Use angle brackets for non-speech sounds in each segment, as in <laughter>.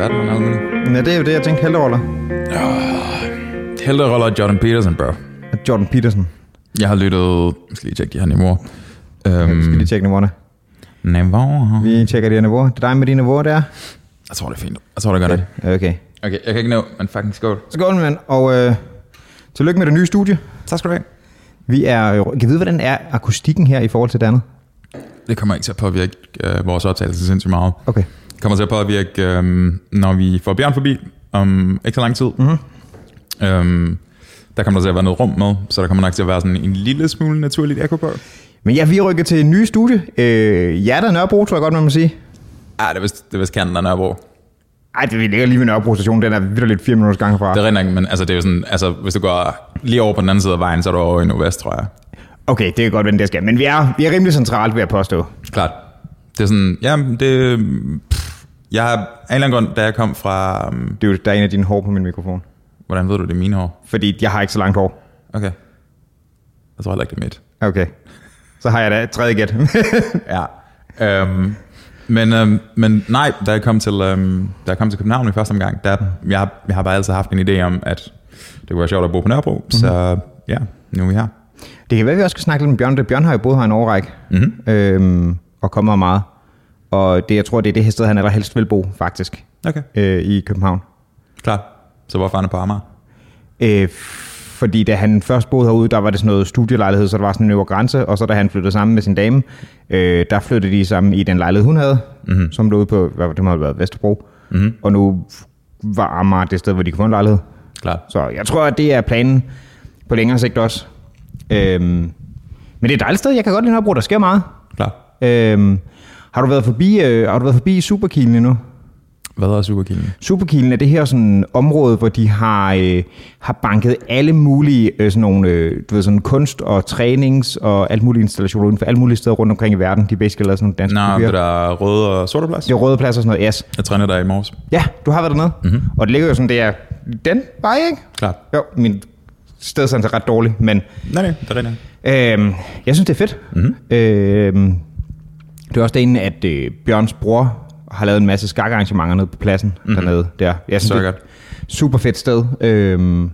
Batman eller noget? Ja, det er jo det, jeg tænkte, helteroller. Helteroller Jordan Peterson, bro. Jordan Peterson. Jeg har lyttet... Jeg skal lige tjekke de her niveauer. Um, vi skal lige tjekke niveauerne. niveauer. Vi tjekker de her niveauer. Det er dig med de niveauer der. Jeg tror, det er fint. Jeg tror, det gør det. Okay. Okay, jeg kan ikke nå, men fucking skål. Skål, mand. Og øh, tillykke med det nye studie. Tak skal du have. Vi er, jo- kan vi vide, hvordan er akustikken her i forhold til det andet? Det kommer ikke til at påvirke øh, vores optagelse sindssygt meget. Okay. Kommer til at påvirke, øh, når vi får Bjørn forbi om ikke så lang tid. Mhm. Øhm, der kommer der til at være noget rum med, så der kommer nok til at være sådan en lille smule naturligt ekko på. Men ja, vi er rykket til en ny studie. Øh, hjertet Nørrebro, tror jeg godt, man må sige. Ah, det er vist, det er vist kanten af Nørrebro. Ej, det vi ligger lige ved Nørrebro station. Den er videre lidt fire minutters gang fra. Det er rent men altså, det er jo sådan, altså, hvis du går lige over på den anden side af vejen, så er du over i Nordvest, tror jeg. Okay, det kan godt være, det skal. Men vi er, vi er rimelig centralt, vil jeg påstå. Klart. Det er sådan, ja, det... Pff, jeg har en eller anden grund, da jeg kom fra... Um, Det er jo, der er en af dine hår på min mikrofon. hvordan ved du, det er mine hår? Fordi jeg har ikke så langt hår. Okay. Jeg tror heller ikke, det er mit. Okay. Så har jeg da et tredje gæt. <laughs> Ja. Øhm, men, øhm, men nej, da jeg kom til, øhm, da jeg kom til København i første omgang, der, jeg, har- jeg har bare altid haft en idé om, at det kunne være sjovt at bo på Nørrebro. Mm-hmm. Så ja, nu er vi her. det kan være, at vi også skal snakke lidt med Bjørn. Bjørn har jo boet her en årrække. Mm-hmm. Øhm, og kommer meget. Og det, jeg tror, det er det her sted, han allerhelst vil bo, faktisk. Okay, Øh, I København. klart. Så hvorfor er han på Amager? Øh, fordi da han først boede herude, der var det sådan noget studielejlighed, så der var sådan en øvre grænse, og så da han flyttede sammen med sin dame, øh, der flyttede de sammen i den lejlighed, hun havde, mm-hmm. som lå ude på, hvad, det må have været Vesterbro, Mhm. og nu var Amager det sted, hvor de kunne få en lejlighed. Klart. Så jeg tror, at det er planen på længere sigt også. Øhm, men det er et dejligt sted, jeg kan godt lide Nørrebro, der sker meget. Klart. Øhm, har du været forbi, øh, har du været forbi Superkilen endnu? Hvad er Superkilden? Superkilen er det her sådan område, hvor de har, øh, har banket alle mulige øh, sådan nogle, øh, du ved, sådan kunst og trænings og alt mulige installationer uden for alle mulige steder rundt omkring i verden. De basically lavet sådan nogle danske Nå, kopier. det der røde og sorte plads. Det er røde pladser og sådan noget, yes. Jeg trænede der i morges. Ja, du har været dernede. Mhm. Mm-hmm. Og det ligger jo sådan, det er den vej, ikke? Klart. Jo, min stedsans er ret dårlig, men Nej, nej, det er rigtigt. Øhm, jeg synes, det er fedt. Mhm. Mm-hmm. Øhm, det er også derinde, at øh, Bjørns bror har lavet en masse skakarrangementer nede på pladsen mm-hmm. dernede. Der. Jeg synes, Så det er super fedt sted. Øhm,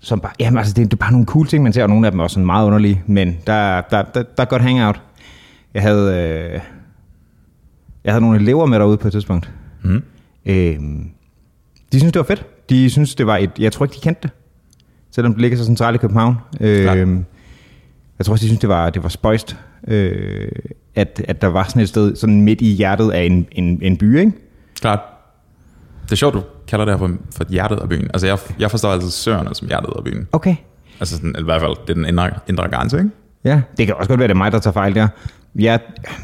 som bare, jamen, altså, det, det er bare nogle cool ting, man ser, og nogle af dem er også sådan meget underlige, men der, der, der, der er godt hangout. Jeg havde, øh, jeg havde nogle elever med derude på et tidspunkt. Mm. Øhm, de synes, det var fedt. De synes, det var et... Jeg tror ikke, de kendte det. Selvom det ligger så centralt i København. Øhm, jeg tror også, de synes, det var, det var spøjst, øh, at, at der var sådan et sted sådan midt i hjertet af en, en, en by, ikke? Klart. Det er sjovt, du kalder det her for, for hjertet af byen. Altså, jeg, jeg forstår altid søerne som hjertet af byen. Okay. Altså, sådan, i hvert fald, det er den indre, indre grænse, ikke? Ja, det kan også godt være, det er mig, der tager fejl der. Jeg,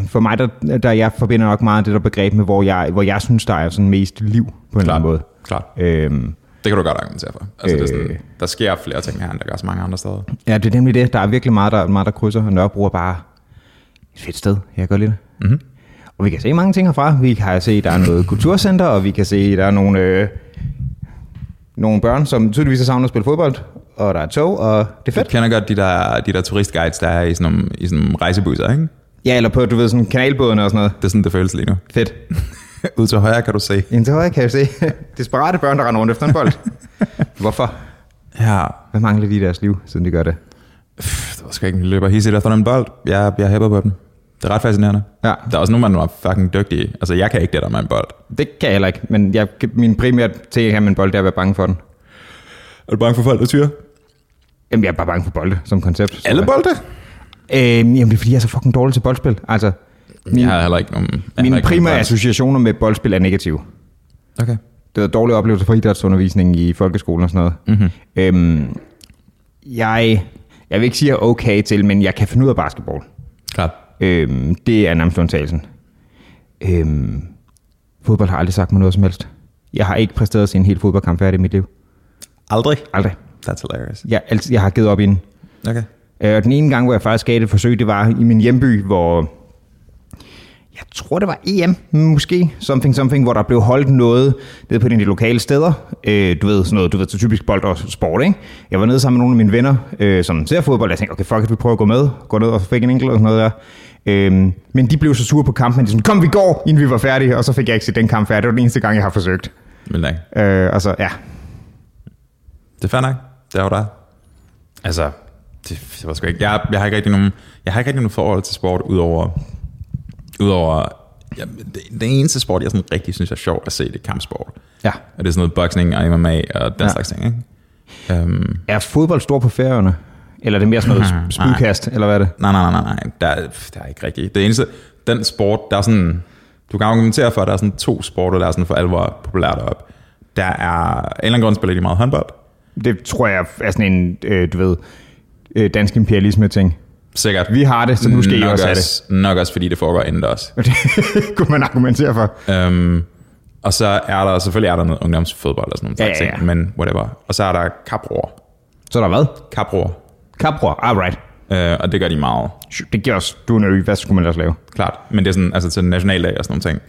for mig, der, der jeg forbinder nok meget det der begreb med, hvor jeg, hvor jeg synes, der er sådan mest liv på en eller anden måde. Klart. Øhm, Det kan du godt argumentere for. Altså, øh, det er sådan, Øh. der sker flere ting her, end der gør så mange andre steder. ja, det er nemlig det. Der er virkelig meget, der, meget, der krydser. Og Nørrebro er bare et fedt sted. Jeg lide det. Mm-hmm. Og vi kan se mange ting herfra. Vi kan se, at der er noget kulturcenter, og vi kan se, at der er nogle, øh, nogle børn, som tydeligvis har savnet at spille fodbold, og der er tog, og det er Du fedt. kender godt de der, de der turistguides, der er i sådan nogle, i sådan nogle rejsebusser, ikke? Ja, eller på, du ved, sådan kanalbåden og sådan noget. Det er sådan, det føles lige nu. Fedt. <laughs> Ud til højre kan du se. Indtil højre kan jeg se. <laughs> Desperate børn, der render rundt efter en bold. <laughs> Hvorfor? Ja, Hvad mangler de i deres liv, siden de gør det? pff, det var sgu ikke en løber hissigt efter en bold. Jeg, jeg hæpper på den. Det er ret fascinerende. Ja, Der er også nogle, man er fucking dygtige. Altså, jeg kan ikke det der med en bold. det kan jeg heller ikke. Men jeg, min primære ting her med en bold, det er at være bange for den. Er du bange for folk, der tyrer? Jamen, jeg er bare bange for bolde som koncept. Alle bolde? Øhm, jamen, det er fordi, jeg er så fucking dårlig til boldspil. Altså, min, Jeg har heller ikke nogen... mine ikke primære nogen associationer med boldspil er negative. Okay. Det var dårlige oplevelser fra idrætsundervisning i folkeskolen og sådan noget. Mm-hmm. Øhm, jeg, jeg vil ikke sige, at jeg er okay til, men jeg kan finde ud af basketball. Klart. Øhm, det er nærmest undtagelsen. Øhm, fodbold har aldrig sagt mig noget som helst. Jeg har ikke præsteret at se en hel fodboldkamp færdig i mit liv. Aldrig? Aldrig. That's hilarious. Jeg, altid, jeg har givet op i den. Okay. Øh, og den ene gang, hvor jeg faktisk gav et forsøg, det var i min hjemby, hvor jeg tror, det var EM, måske, something, something, hvor der blev holdt noget nede på de lokale steder. Øh, du ved, sådan noget, du ved, så typisk bold og sport, ikke? Jeg var nede sammen med nogle af mine venner, øh, som ser fodbold, og jeg tænkte, okay, fuck it, vi prøver at gå med. Gå ned og fik en enkelt og sådan noget der. Øhm, men de blev så sure på kampen, men de sådan, kom vi går, inden vi var færdige, og så fik jeg ikke set den kamp færdig. Det var den eneste gang, jeg har forsøgt. Men ikke. Øh, og så, ja. Det er fair nok. Det er jo der. Altså, det, jeg, ved sgu ikke. Jeg, jeg, har ikke rigtig nogen, jeg har ikke rigtig nogen forhold til sport, udover, udover ja, det, det, eneste sport, jeg sådan rigtig synes er sjovt at se, det er kampsport. Ja. Og det er sådan noget boxing og MMA og den ja. slags ting, ikke? Um, Er fodbold stor på færøerne? Eller er det mere sådan noget Mhm, spydkast, eller hvad er det? nej, nej, nej, nej, nej. Der, er- der er ikke rigtigt. Det eneste, den sport, der er sådan, du kan argumentere for, at der er sådan to sporter, der er sådan for alvor populært op. Der er, en eller anden grund spiller de meget håndbold. Det tror jeg er sådan en, øh, du ved, øh, dansk imperialisme-ting. Sikkert. Vi har det, så nu skal I nok også have det. Nok også, fordi det foregår indendørs. <laughs> Det kunne man argumentere for. Um, og så er der, selvfølgelig er der noget ungdomsfodbold og sådan nogle ja, ting, ja. men whatever. Og så er der kaproer. Så er der hvad? Kaproer. Kapror, alright. Uh, og det gør de meget, Det giver os, du er en ø, hvad skulle man ellers lave? klart. Men det er sådan, altså til nationaldag og sådan nogle ting.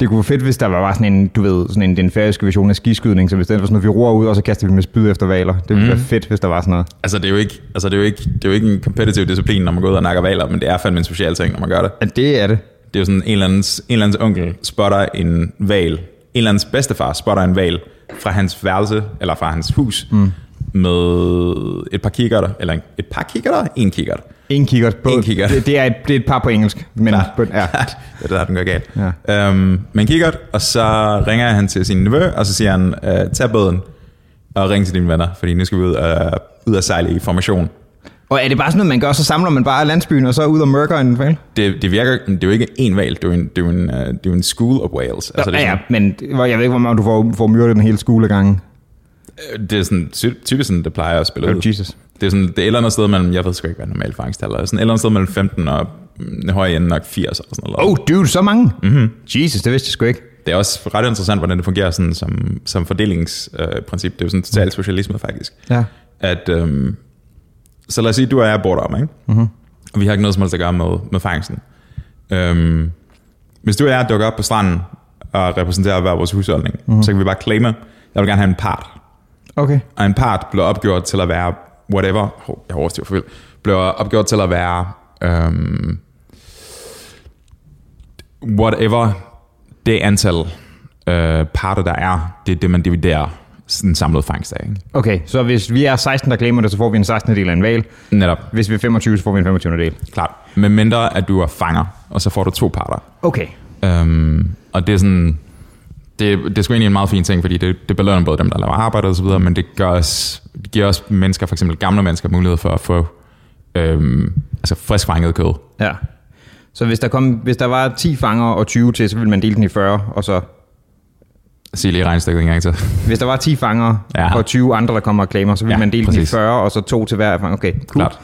Det kunne være fedt, hvis der var bare sådan en, du ved, sådan en, den færøske version af skiskydning, så hvis det var sådan noget, vi roer ud, og så kaster vi med spyd efter valer. Det ville mm. være fedt, hvis der var sådan noget. Altså det er jo ikke, altså, det er jo ikke, det er jo ikke en competitive disciplin, når man går ud og nakker valer, men det er fandme en social ting, når man gør det. Ja, det er det. Det er jo sådan, en eller andens, en eller andens onkel spotter en val. En eller andens bedstefar spotter en val fra hans værelse, eller fra hans hus, mm. Med et par kikkerter, eller et par kikkerter, en kikkert. En kikkert på. En kikkert. Det, det, er et, det er et par på engelsk. Men, Klart. på, <laughs> ja. det er der, den går galt. Ja. Øhm, men kikkert, og så ringer han til sin nevø, og så siger han, øh, tag båden og ring til dine venner, fordi nu skal vi ud, øh, ud og sejle i formation. Og er det bare sådan noget, man gør, så samler man bare landsbyen, og så ud og mørker en val? Det, det virker, det er jo ikke en valg, det er jo en, det er jo en, øh, det er jo en school of whales. Altså, det, ja, ja, men jeg ved ikke, hvor meget du får, får myrdet den hele øh, det er sådan, ty- typisk sådan, det plejer at spille ud. Oh, Jesus. Det er sådan, det er et eller andet sted mellem, jeg ved sgu ikke, hvad normalt fangsttal er, sådan et eller andet sted mellem 15 og mm, høje ende nok 80 eller sådan noget. Oh, dude, så mange? Mm-hmm. Jesus, det vidste jeg sgu ikke. Det er også ret interessant, hvordan det fungerer sådan, som, som fordelingsprincip. Øh, det er jo sådan total socialisme faktisk. Ja. At, øhm, så lad os sige, at du og jeg bor derom, ikke? Mm-hmm. Og vi har ikke noget som helst at gøre med, med fangsten. Øhm, hvis du og jeg dukker op på stranden og repræsenterer hver vores husholdning, mm-hmm. så kan vi bare claime, jeg vil gerne have en part. Okay. Og en part bliver opgjort til at være whatever, hov, jeg overstyrer for vildt, bliver opgjort til at være øhm, whatever det antal øh, parter, der er, det er det, man dividerer den samlede fangst af. Ikke? Okay, så hvis vi er 16, der glemmer det, så får vi en 16. del af en val. Netop, Hvis vi er 25, så får vi en 25. del. klart. Med mindre, at du er fanger, og så får du to parter. Okay. Øhm, og det er sådan, det, det er sgu egentlig en meget fin ting, fordi det, det belønner både dem, der laver arbejde og så videre, men det, gør os, det giver også mennesker, for eksempel gamle mennesker, mulighed for at få øhm, altså friskfanget kød. Ja. Så hvis der, kom, hvis der var 10 fanger og 20 til, så ville man dele den i 40, og så... Sig lige regnstykket en gang til. Hvis der var 10 fanger ja. Og 20 andre, der kommer og claimer, så ville ja, man dele den i præcis. 40, og så to til hver fanger. Okay, cool. Klart.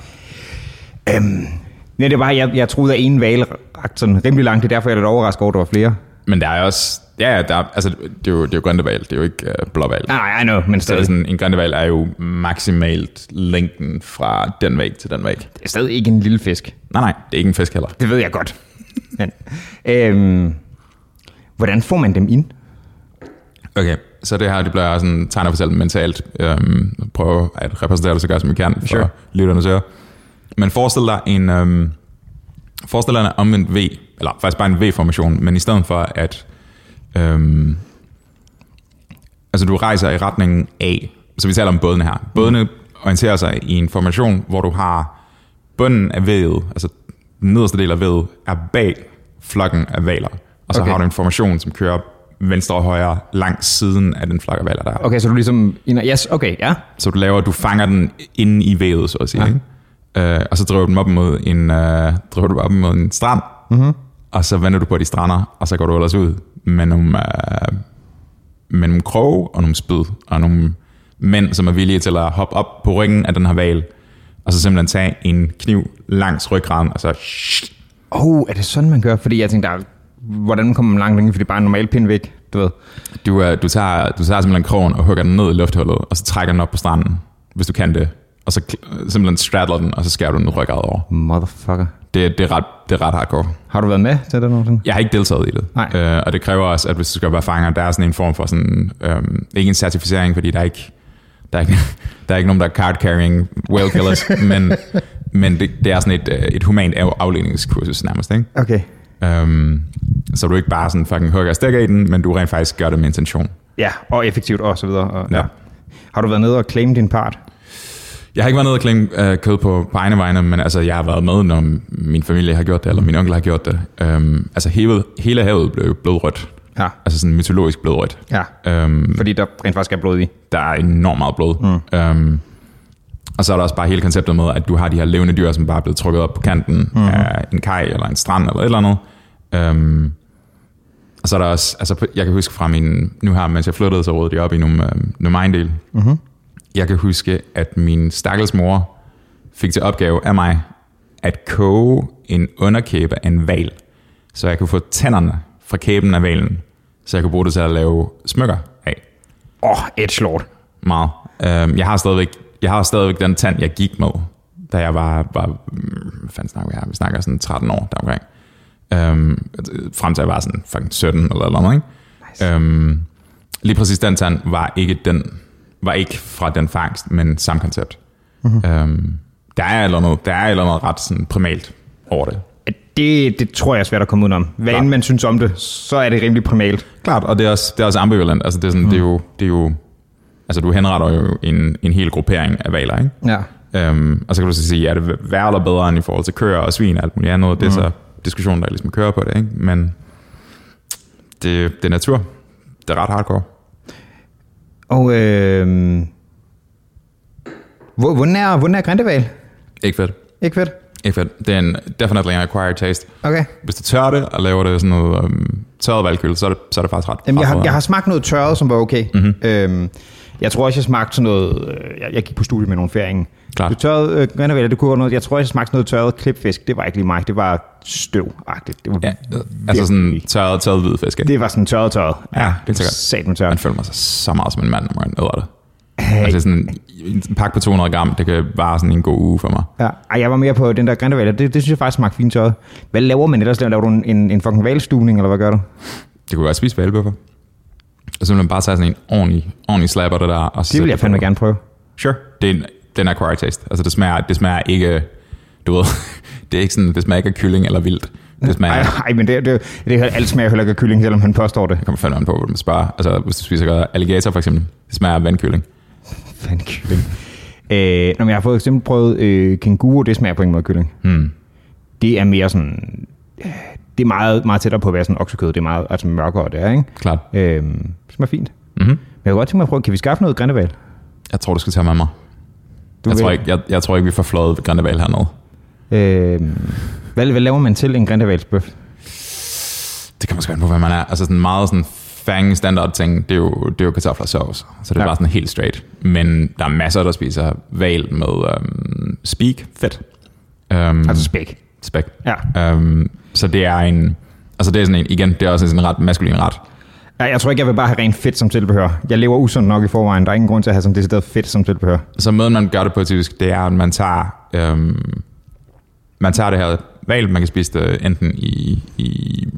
Nej, det var, jeg, jeg troede, at en val rakte sådan rimelig langt. Det er derfor, jeg er lidt overrasket over, at der var flere. Men der er også, ja, der er, altså, det er jo, det er jo grønteval, det er jo ikke øh, blåval. Nej, I know, men stadig, sådan, en grønteval er jo maksimalt længden fra den væg til den væg. det er stadig ikke en lille fisk. Nej, nej, det er ikke en fisk heller. Det ved jeg godt. Men, øhm, hvordan får man dem ind? Okay, så det her, det bliver sådan tegnet for selv mentalt. Øhm, prøve at repræsentere det så godt som vi kan for Sure. sure. lytterne så. Men forestil dig en, øhm, forestil dig en omvendt V, eller faktisk bare en V-formation, men i stedet for at, øhm, altså du rejser i retningen A, så vi taler om bådene her. Bådene orienterer sig i en formation, hvor du har bunden af vævet, altså den nederste del af vævet, er bag flokken af valer. Og så Okay. har du en formation, som kører venstre og højre langs siden af den flok af valer, der er. Okay, så du ligesom... Yes, okay, ja. Så du laver, du fanger den inde i vævet, så at sige. Ja. Ikke? Øh, og så driver du dem op mod en, øh, driver du op mod en strand, mm-hmm. og så vender du på de strander, og så går du ellers ud med nogle, øh, med nogle kroge og nogle spyd, og nogle mænd, som er villige til at hoppe op på ryggen af den her val, og så simpelthen tage en kniv langs ryggraden, og så Oh, er det sådan, man gør? Fordi jeg tænkte, der, er- hvordan kommer man langt længere? Fordi det er bare en normal pind væk, du ved. du, øh, du, tager, du tager simpelthen krogen og hugger den ned i lufthullet, og så trækker den op på stranden, hvis du kan det, og så simpelthen straddler den, og så skærer du den ryggrad over. Motherfucker. Det, det, er ret, det er ret hardcore. Har du været med til det nogensinde? Jeg har ikke deltaget i det. Nej. Øh, og det kræver også, at hvis du skal være fanger, der er sådan en form for sådan, øhm, ikke en certificering, fordi der er ikke, der er ikke, <laughs> der er ikke nogen, der er card-carrying whale killers, <laughs> men men det, det er sådan et, øh, et humant af- afledningskursus nærmest, ikke? Okay. Um, så du ikke bare sådan fucking hugger og stikker i den, men du rent faktisk gør det med intention. Ja, og effektivt og så videre. Og, ja. Ja. Har du været nede og claim din part? Jeg har ikke været nede og klænge øh, kød på, på egne vegne, men altså, jeg har været med, når min familie har gjort det, eller min onkel har gjort det. Um, altså hele, hele havet blev blodrødt. Ja. Altså sådan mytologisk blodrødt. Ja, Um, fordi der rent faktisk er blod i. der er enormt meget blod. Mm. Um, og så er der også bare hele konceptet med, at du har de her levende dyr, som bare er blevet trukket op på kanten mm. af en kaj eller en strand eller et eller andet. Um, og så er der også, altså jeg kan huske fra min, nu her, mens jeg flyttede, så rådede de op i nogle, um, nogle ejendel. Mm-hmm. Jeg kan huske, at min stakkels mor fik til opgave af mig at koge en underkæbe af en val, så jeg kunne få tænderne fra kæben af valen, så jeg kunne bruge det til at lave smykker af. Åh, oh, et slort. Meget. Øhm, jeg har stadigvæk, jeg har stadigvæk den tand, jeg gik med, da jeg var, var hvad fanden snakker vi her? Vi snakker sådan 13 år deromkring. Øhm, frem til jeg var sådan fucking 17 eller andet, ikke? Nice. Øhm, lige præcis den tand var ikke den, var ikke fra den fangst, men samme koncept. Mm-hmm. Øhm, der er eller andet, der er eller andet ret sådan primalt over det. Det, det tror jeg er svært at komme udenom. Hvad end man synes om det, så er det rimelig primalt. Klart, og det er også, det er også ambivalent. Altså, det, er sådan, mm. det, er jo, det er jo, altså du henretter jo en, en hel gruppering af valer, ikke? Ja. Øhm, og så kan du så sige, er det værre eller bedre end i forhold til køer og svin og alt muligt andet? Det er så diskussionen, der ligesom kører på det, ikke? Men det, det er natur. Det er ret hardcore. Og øh, hvor, hvor nær, hvor nær Grindeval? Ikke fedt. Ikke fedt? Ikke fedt. Det er en definitely an acquired taste. Okay. Hvis du tør det og laver det sådan noget um, tørret valgkøl, så er det, så er det faktisk ret. Jamen, jeg, har, jeg har smagt noget tørret, som var okay. Mm-hmm. Øhm, jeg tror også, jeg smagte sådan noget... Øh, jeg, jeg gik på studie med nogle færinger. Klart. Det tørrede øh, Grindeval, det kunne være noget... Jeg tror, jeg smagte noget tørret klipfisk. Det var ikke lige mig. Det var støvagtigt. Det var Ja, altså sådan tørret, tørret hvid fisk, ikke? Det var sådan tørret tørret. Ja, det er sikkert. Sat med Man tørret. føler mig så, så meget som en mand, når man æder det. Altså sådan en pakke på 200 gram, det kan vare sådan en god uge for mig. Ja. Ej, jeg var mere på den der Grindeval. Det, det synes jeg faktisk smagte fint tørret. Hvad laver man ellers? Laver du en, en, en fucking valstuning, eller hvad gør du? Det kunne være at spise valbøffer. Og man bare tage sådan en ordentlig, ordentlig slapper det der. Og Det vil jeg fandme gerne prøve. Sure. Det er en, den er acquired taste. Altså det smager, det smager ikke, du ved, <laughs> det er ikke sådan, det smager ikke af kylling eller vildt. Det smager, Ej, ej men det, det, det, alt smager heller ikke af kylling, selvom han påstår det. det kommer fandme an på, hvad man spørger. Altså hvis du spiser alligator for eksempel, det smager af vandkylling. Fanden kylling. Øh, når jeg har fået eksempel prøvet øh, kænguru, det smager på ingen måde kylling. Hmm. Det er mere sådan... øh, Det er meget, meget tættere på at være sådan oksekød. Det er meget altså mørkere, det er, ikke? Klart. Øh, det smager fint. Mm-hmm. Men jeg kunne godt tænke mig at prøve, kan vi skaffe noget grindeval? Jeg tror, du skal tage med mig. Du Jeg tror, ikke, jeg, jeg tror ikke, vi får fløjet Grindeval hernede. Øh, hvad, hvad laver man til en grindevalsbøf? Det kan man sgu på, hvad man er. Altså sådan meget sådan fang standard ting, det er jo, det er jo kartofler sovs. Så det er Ja. bare sådan helt straight. Men der er masser, der spiser val med um, speak fedt. Um, Altså spæk. spæk. Ja. Um, så det er en, altså det er sådan en, igen, det er også sådan en ret maskulin ret. Ja, jeg tror ikke, jeg vil bare have rent fedt som tilbehør. Jeg lever usundt nok i forvejen. Der er ingen grund til at have sådan decideret fedt som tilbehør. Så måden, man gør det på typisk, det er, at man tager, øhm, man tager det her val, man kan spise det enten i, i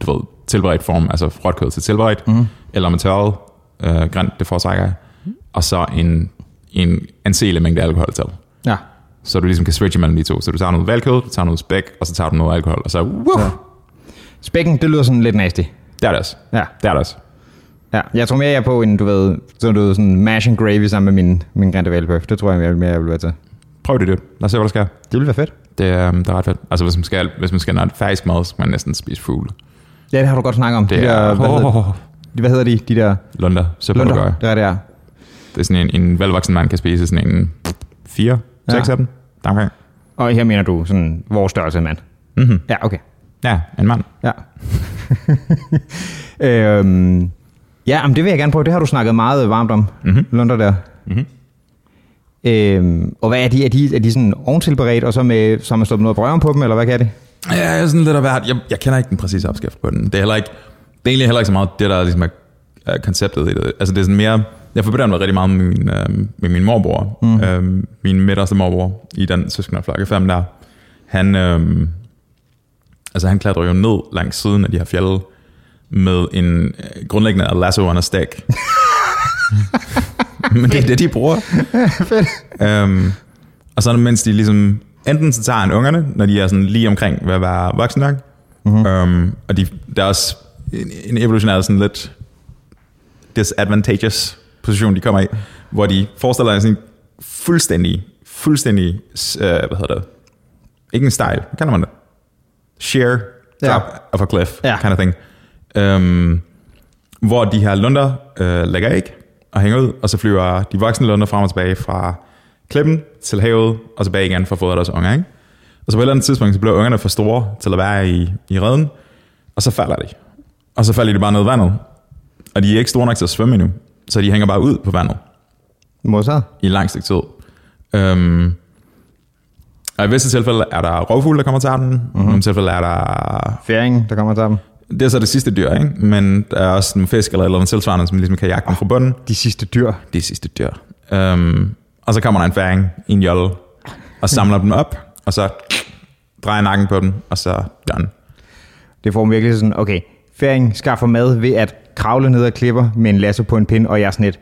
du ved, tilberedt form, altså råtkød til tilberedt, mm. eller med tørret øh, grønt, det foretrækker jeg, og så en, en anselig mængde alkohol til. Ja. Så du ligesom kan switche mellem de to. Så du tager noget valkød, du tager noget spæk, og så tager du noget alkohol, og så, woo, Ja. Spækken, det lyder sådan lidt nasty. Der er det også. Ja. Der er det også. Ja, jeg tror mere, jeg er på en, du ved, sådan, du ved, sådan mash and gravy sammen med min, min grindevalbøf. Det tror jeg mere, jeg vil være til. Prøv det, det. Lad os se, hvad der sker. Det ville være fedt. Det, er, det er ret fedt. Altså, hvis man skal, hvis man skal have færdisk mad, så skal man næsten spise fugle. Ja, det har du godt snakket om. Det de er, der, hvad, hedder, de, hvad hedder de? De der Lunder, så Lunder. Det er det, ja. Det er sådan en, en velvoksen mand kan spise sådan en fire, Ja. seks af dem. Deromkring. Og her mener du sådan vores størrelse mand. Mm-hmm. Ja, okay. Ja, en mand. Ja. <laughs> øhm, ja, men det vil jeg gerne prøve. Det har du snakket meget varmt om, Mhm. Lunder der. Mhm. Øhm, og hvad er de? Er de, er de sådan oventilberedt, og så, med, så har man stoppet noget brød på dem, eller hvad kan det? Ja, jeg er sådan lidt af hvert. Jeg, jeg kender ikke den præcise opskrift på den. Det er heller ikke, det er egentlig heller ikke så meget det, der ligesom er er konceptet i det. Altså det er sådan mere, jeg forbinder mig rigtig meget med min, øh, med min morbror. Mm. Øh, min midterste morbror i den søskendeflok af fem der. Han, øh, altså han klatrer jo ned langs siden af de her fjelde med en øh, grundlæggende lasso on a stick. <laughs> Men det er det, de bruger. <laughs> Fedt. Øhm, og så mens de ligesom enten så tager han ungerne, når de er sådan lige omkring at være voksne nok, mm-hmm. um, og de, der er også en, en evolutionær sådan lidt disadvantageous position, de kommer i, hvor de forestiller sig sådan fuldstændig, fuldstændig, uh, hvad hedder det, ikke en style, hvad kalder man det? Ja. drop of a cliff, Ja. kind of thing. Um, hvor de her lunder øh, lægger æg og hænger ud, og så flyver de voksne lunder frem og tilbage fra klippen til havet, og tilbage igen for at fodre deres unger. Ikke? Og så på et eller andet tidspunkt, så bliver ungerne for store til at være i, i redden, og så falder de. Og så falder de bare ned i vandet. Og de er ikke store nok til at svømme endnu, så de hænger bare ud på vandet Modsat. i lang stykke tid. Um, og i visse tilfælde er der rovfugle, der kommer til dem. Mm-hmm. I nogle tilfælde er der Færingen, der kommer til dem. det er så det sidste dyr, ikke? men der er også nogle fisk eller, eller noget tilsvarende, som ligesom kan jagte dem fra bunden. De sidste dyr. Det er sidste dyr. Um, og så kommer der en færing i en jolle, og samler dem op, og så drejer nakken på dem, og så done. Det får virkelig sådan, okay, færing skaffer mad ved at kravle ned ad klipper med en lasso på en pind, og jeg er sådan et,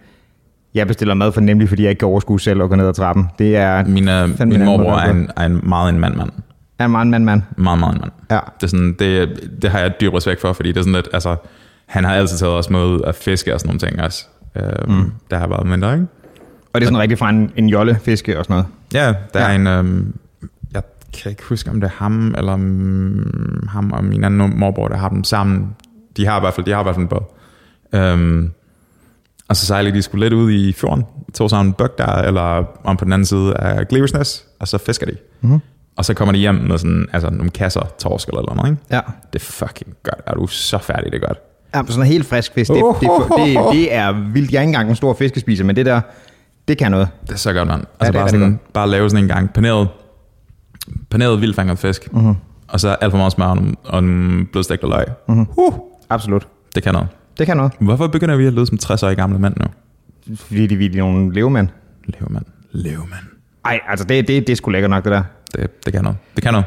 jeg bestiller mad for nemlig, fordi jeg ikke kan overskue selv at gå ned ad trappen. Det er Min, fandme min en morbror måde er en, er en meget en mand-mand. er en meget mand, mand. Meget, meget en mand. Ja. Det, er sådan, det, det har jeg dyb respekt for, fordi det er sådan lidt, altså, han har altid taget os med at fiske og sådan nogle ting også. Um, mm. Der har været mindre, ikke? Og det er sådan rigtig fra en, en jolle fiske og sådan noget. Ja, der ja. er en... Øhm, jeg kan ikke huske, om det er ham, eller um, ham og min anden morbror, der har dem sammen. De har i hvert fald, de har i hvert fald en båd. Øhm, og så sejler de sgu lidt ud i fjorden, tog sig en bøg der, eller om på den anden side af Gleversnæs, og så fisker de. Mm-hmm. Og så kommer de hjem med sådan, altså nogle kasser torsk eller noget, ikke? Ja. Det er fucking godt. Er du så færdig, det er godt. Ja, sådan noget helt frisk fisk. Det, det, det, det, er vildt. Jeg er ikke engang en stor fiskespiser, men det der, det kan noget. Det er så godt, mand. Ja, Altså er bare, sådan, bare lave sådan en gang paneret, paneret vildfanget fisk, mm-hmm. og så alt for meget smør og og nogle blødstegte løg. Mm-hmm. Uh, Absolut. det kan noget. Det kan noget. Hvorfor begynder vi at lyde som 60-årige gamle mænd nu? Fordi de, vi er nogle levemænd. Levemand. Levemand. Ej, altså det, det, det er sgu lækkert nok, det der. Det, det kan noget. Det kan noget.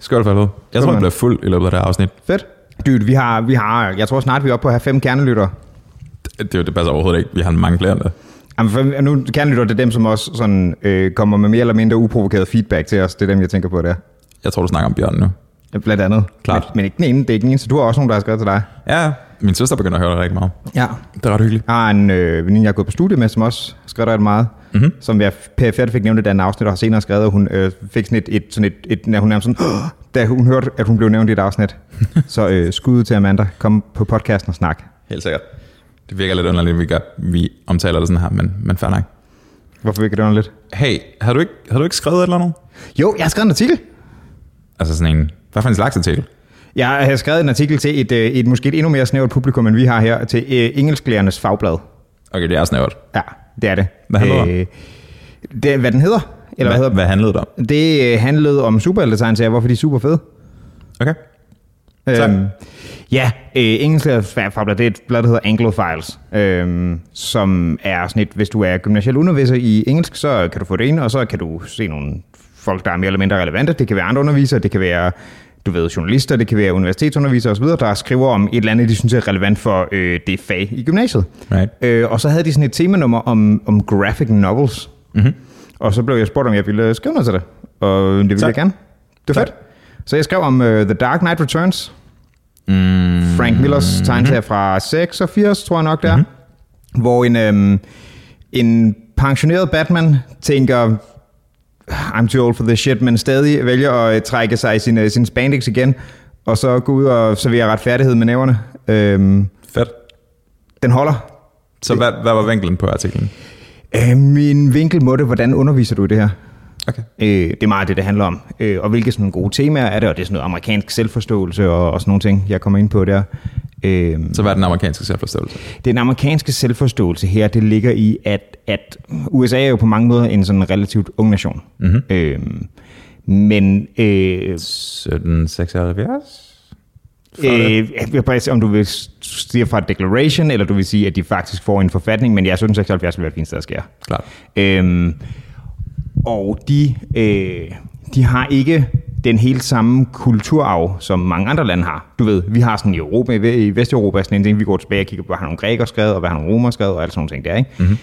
Skål for. Jeg tror, mand. bliver fuld i løbet af det her afsnit. Fedt. Dude, vi har, vi har, jeg tror snart, vi er oppe på at have fem kernelytter. Det, det, det passer overhovedet ikke. Vi har mange flere end det. Jamen, nu kernelytter, det er dem, som også sådan, øh, kommer med mere eller mindre uprovokeret feedback til os. Det er dem, jeg tænker på der. Jeg tror, du snakker om Bjørn nu. Blandt andet. Klart. Men, men ikke den ene, det er ikke den eneste. Du har også nogen, der har skrevet til dig. Ja, min søster begynder at høre det rigtig meget. Ja. Det er ret hyggeligt. Jeg har en øh, veninde, jeg har gået på studie med, som også skrev ret meget. Mm-hmm. Som jeg PFR fik nævnt i den afsnit, og har senere skrevet, at hun øh, fik sådan et, et, sådan et, et, et hun nærmest sådan, "Åh!" da hun hørte, at hun blev nævnt i et afsnit. <laughs> så øh, skud til Amanda. Kom på podcasten og snak. Helt sikkert. Det virker lidt underligt, at vi, gør, vi omtaler det sådan her, men, men fair nok. Hvorfor virker det underligt? Hey, har du ikke, har du ikke skrevet et eller andet? Jo, jeg har skrevet en artikel. Altså sådan en, hvad for en slags artikel? Jeg har skrevet en artikel til et, øh, et måske et endnu mere snævert publikum, end vi har her, til øh, Engelsklærernes Fagblad. Okay, det er snævert. Ja, det er det. Hvad handler øh, det? Hvad den hedder? Eller hvad, hvad, hedder hvad handlede det om? Det øh, handlede om superheltetegneserier, hvorfor de er super fede. Okay. Tak. Øhm, ja, øh, fagblad, det er et blad, der hedder Anglofiles, øhm, som er sådan et, hvis du er gymnasiel underviser i engelsk, så kan du få det ind, og så kan du se nogle folk, der er mere eller mindre relevante. Det kan være andre undervisere, det kan være du ved, journalister, det kan være universitetsundervisere osv., der skriver om et eller andet, de synes er relevant for øh, det fag i gymnasiet. Right. Øh, og så havde de sådan et temanummer om, om graphic novels. Mm-hmm. Og så blev jeg spurgt, om jeg ville skrive noget til det. Og det ville Tak. jeg gerne. Det var fedt. Så jeg skrev om uh, The Dark Knight Returns. Mm, Frank Millers tegneserie fra 86, tror jeg nok det er. Mm-hmm. Hvor en, øhm, en pensioneret Batman tænker, I'm too old for this shit, men stadig vælger at øh, trække sig i sin, øh, sin spandex igen, og så gå ud og servere retfærdighed med næverne. Øhm, fedt. den holder. Så hvad, hvad var vinklen på artiklen? Øh, min vinkel må det, hvordan underviser du i det her? Okay. Øh, det er meget det, det handler om. Øh, og hvilke sådan gode temaer er det, og det er sådan noget amerikansk selvforståelse og, og sådan nogle ting, jeg kommer ind på der. Øh, Så hvad er den amerikanske selvforståelse? Den amerikanske selvforståelse her, det ligger i, at, at USA er jo på mange måder en sådan relativt ung nation. Mm-hmm. Øhm, men øh, 1776? øh, jeg vil om du vil sige fra declaration, eller du vil sige, at de faktisk får en forfatning, men jeg synes 76 vil være et fint sted at skære. Klart. Øhm, og de, øh, de har ikke den helt samme kulturarv, som mange andre lande har. Du ved, vi har sådan i Europa, i Vesteuropa, sådan en ting, vi går tilbage og kigger på, hvad har nogle grækere skrevet, og hvad har nogle romere skrevet, og alt sådan nogle ting der, ikke? Mm-hmm.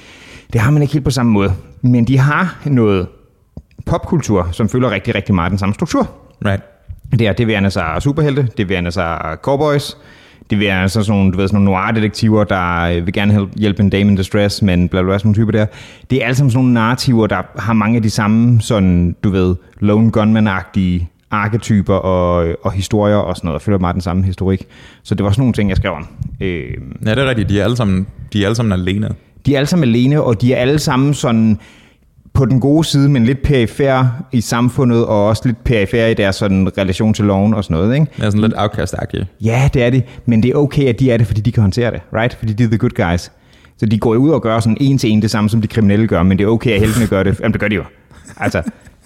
Det har man ikke helt på samme måde. Men de har noget popkultur, som følger rigtig, rigtig meget den samme struktur. Right. Det er, det gerne sig superhelte, det gerne sig cowboys, det vil sig sådan nogle, du ved, sådan nogle noir-detektiver, der øh, vil gerne hjælpe- hjælpe en dame in distress, men bla bla, bla sådan nogle typer der. Det er alle sammen sådan nogle narrativer, der har mange af de samme, sådan, du ved, lone gunman-agtige arketyper og, og historier og sådan noget, og følger meget den samme historik. Så det var sådan nogle ting, jeg skrev om. Øh, Ja, det er rigtigt. De er alle sammen, de er alle sammen alene. de er alle sammen alene, og de er alle sammen sådan på den gode side, men lidt perifær i samfundet, og også lidt perifær i deres sådan relation til loven og sådan noget, ikke? Er sådan lidt outcast -agtige. Ja, det er det, men det er okay, at de er det, fordi de kan håndtere det, right? Fordi de er the good guys. Så de går jo ud og gør sådan en til en det samme, som de kriminelle gør, men det er okay, at heltene gør det. Jamen, det gør de jo. Altså,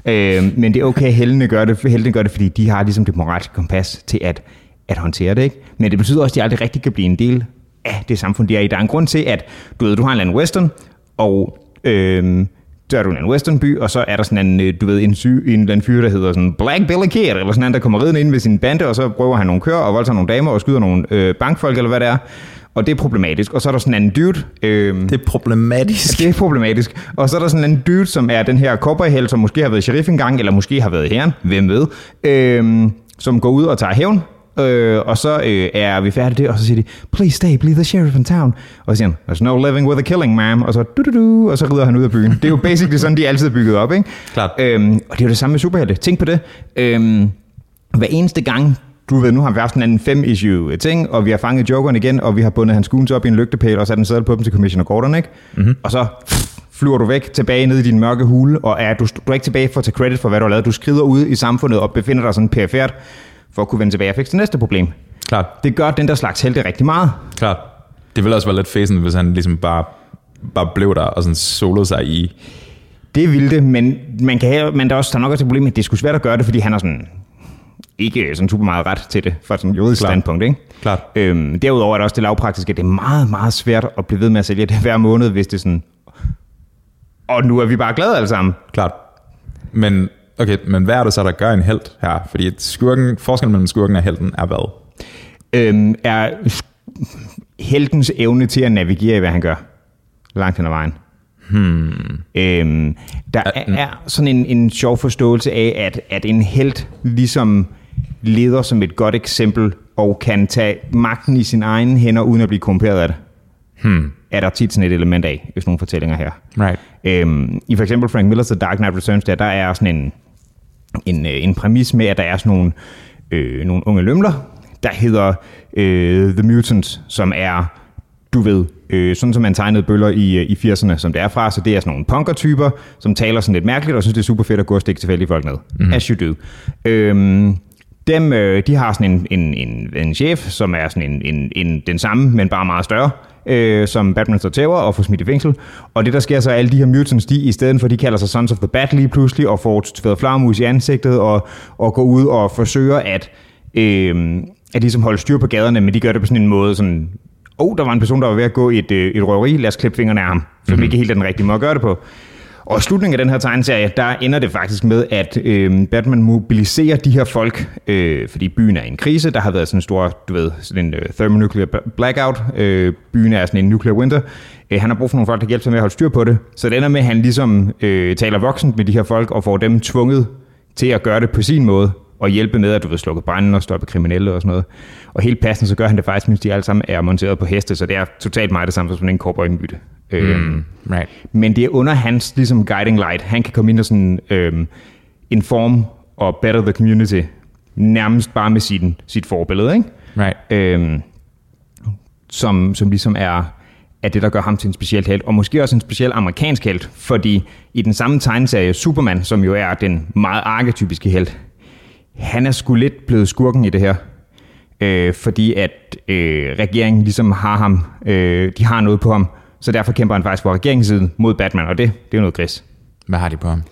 øh, men det er okay, at heltene gør det, heltene gør det, fordi de har ligesom det moralske kompas til at, at håndtere det, ikke? Men det betyder også, at de aldrig rigtig kan blive en del af det samfund, de er i. Der er en grund til, at du ved, du har en eller anden western, og øh, så er du i en westernby, og så er der sådan en, øh, du ved, en, sy, en eller anden fyr, der hedder sådan Black Billy Kid, eller sådan en, der kommer ridende ind ved sin bande, og så prøver han nogle kører, og voldtager nogle damer, og skyder nogle øh, bankfolk, eller hvad det er. Og det er problematisk. Og så er der sådan en dude, øh, Det er problematisk. <laughs> det er problematisk. Og så er der sådan en dude, som er den her cowboyhelt, som måske har været sheriff engang, eller måske har været herren, hvem ved, øh, som går ud og tager hævn. Øh, og så øh, er vi færdige det, og så siger de, please stay, be the sheriff in town. Og så siger han, there's no living with a killing, ma'am. Og så, du, du, du, og så rider han ud af byen. Det er jo basically sådan, de er altid bygget op, ikke? Klart. Øhm, og det er jo det samme med superhelte. Tænk på det. Øhm, hver eneste gang, du ved, nu har vi haft en fem-issue ting, og vi har fanget Jokeren igen, og vi har bundet hans goons op i en lygtepæl, og sat en sædel på dem til Commissioner Gordon, ikke? Mm-hmm. Og så flyver du væk tilbage ned i din mørke hule, og er, du, du er ikke tilbage for at tage credit for, hvad du har lavet. Du skrider ud i samfundet og befinder dig sådan perifært, for at kunne vende tilbage og fikse det næste problem. Klart, Det gør den der slags helte rigtig meget. klart. Det ville også være lidt fæsen, hvis han ligesom bare, bare blev der og sådan solede sig i... Det ville det, men, man kan have, men der er også der er nok også et problem, at det er sgu svært at gøre det, fordi han har sådan ikke sådan super meget ret til det, fra sådan et juridisk Klart. standpunkt. Ikke? Klart. Øhm, derudover er det også det lavpraktiske, at det er meget, meget svært at blive ved med at sælge det hver måned, hvis det er sådan, og nu er vi bare glade alle sammen. Klart. Men, okay, men hvad er det så, der gør en held her? Fordi skurken, forskellen mellem skurken og helten er hvad? Øhm, er heltens evne til at navigere i, hvad han gør, langt hen ad vejen. Hmm. Øhm, der er, er sådan en, en sjov forståelse af, at, at en helt ligesom leder som et godt eksempel, og kan tage magten i sin egen hænder, uden at blive korrumperet af det. Hmm. Er der tit sådan et element af, i sådan nogle fortællinger her. Right. Øhm, I for eksempel Frank Miller's The Dark Knight Returns, der, der er sådan en, en, øh, en præmis med, at der er sådan nogle, øh, nogle unge lømler, der hedder øh, The Mutants, som er, du ved, øh, sådan som man tegnede bøller i, øh, i 80'erne, som det er fra, så det er sådan nogle punker-typer, som taler sådan lidt mærkeligt, og synes, det er super fedt at gå og stikke tilfældige folk ned. Mm-hmm. As you do. Øhm, dem, øh, de har sådan en, en, en, en chef, som er sådan en, en, en, den samme, men bare meget større, øh, som Batman står tæver og får smidt i fængsel. Og det, der sker så, er alle de her mutants, de i stedet for, de kalder sig Sons of the Bat lige pludselig, og får tværet flagermus i ansigtet, og, og går ud og forsøger at, øh, at ligesom holde styr på gaderne, men de gør det på sådan en måde, sådan, oh, der var en person, der var ved at gå et, øh, et røveri, lad os klippe fingrene af ham, som mm-hmm. ikke er helt den rigtige måde at gøre det på. Og i slutningen af den her tegneserie, der ender det faktisk med, at øh, Batman mobiliserer de her folk, øh, fordi byen er i en krise. Der har været sådan en stor, du ved, sådan en øh, thermonuclear blackout. Øh, byen er sådan en nuclear winter. Øh, han har brug for nogle folk, der hjælper sig med at holde styr på det. Så det ender med, at han ligesom øh, taler voksent med de her folk, og får dem tvunget til at gøre det på sin måde, og hjælpe med, at du vil slukke branden og stoppe kriminelle og sådan noget. Og helt passende, så gør han det faktisk, mens de alle sammen er monteret på heste, så det er totalt meget det samme som en en cowboy bytte. Mm. Right. Men det er under hans ligesom, guiding light. Han kan komme ind og sådan, øhm, inform og better the community, nærmest bare med sin, sit forbillede, ikke? Right. Øhm, som, som ligesom er, er det, der gør ham til en speciel held, og måske også en speciel amerikansk held, fordi i den samme tegneserie, Superman, som jo er den meget arketypiske held, han er sgu lidt blevet skurken i det her, øh, fordi at øh, regeringen ligesom har ham, øh, de har noget på ham, så derfor kæmper han faktisk på regeringens side mod Batman, og det, det er jo noget gris. Hvad har de på ham?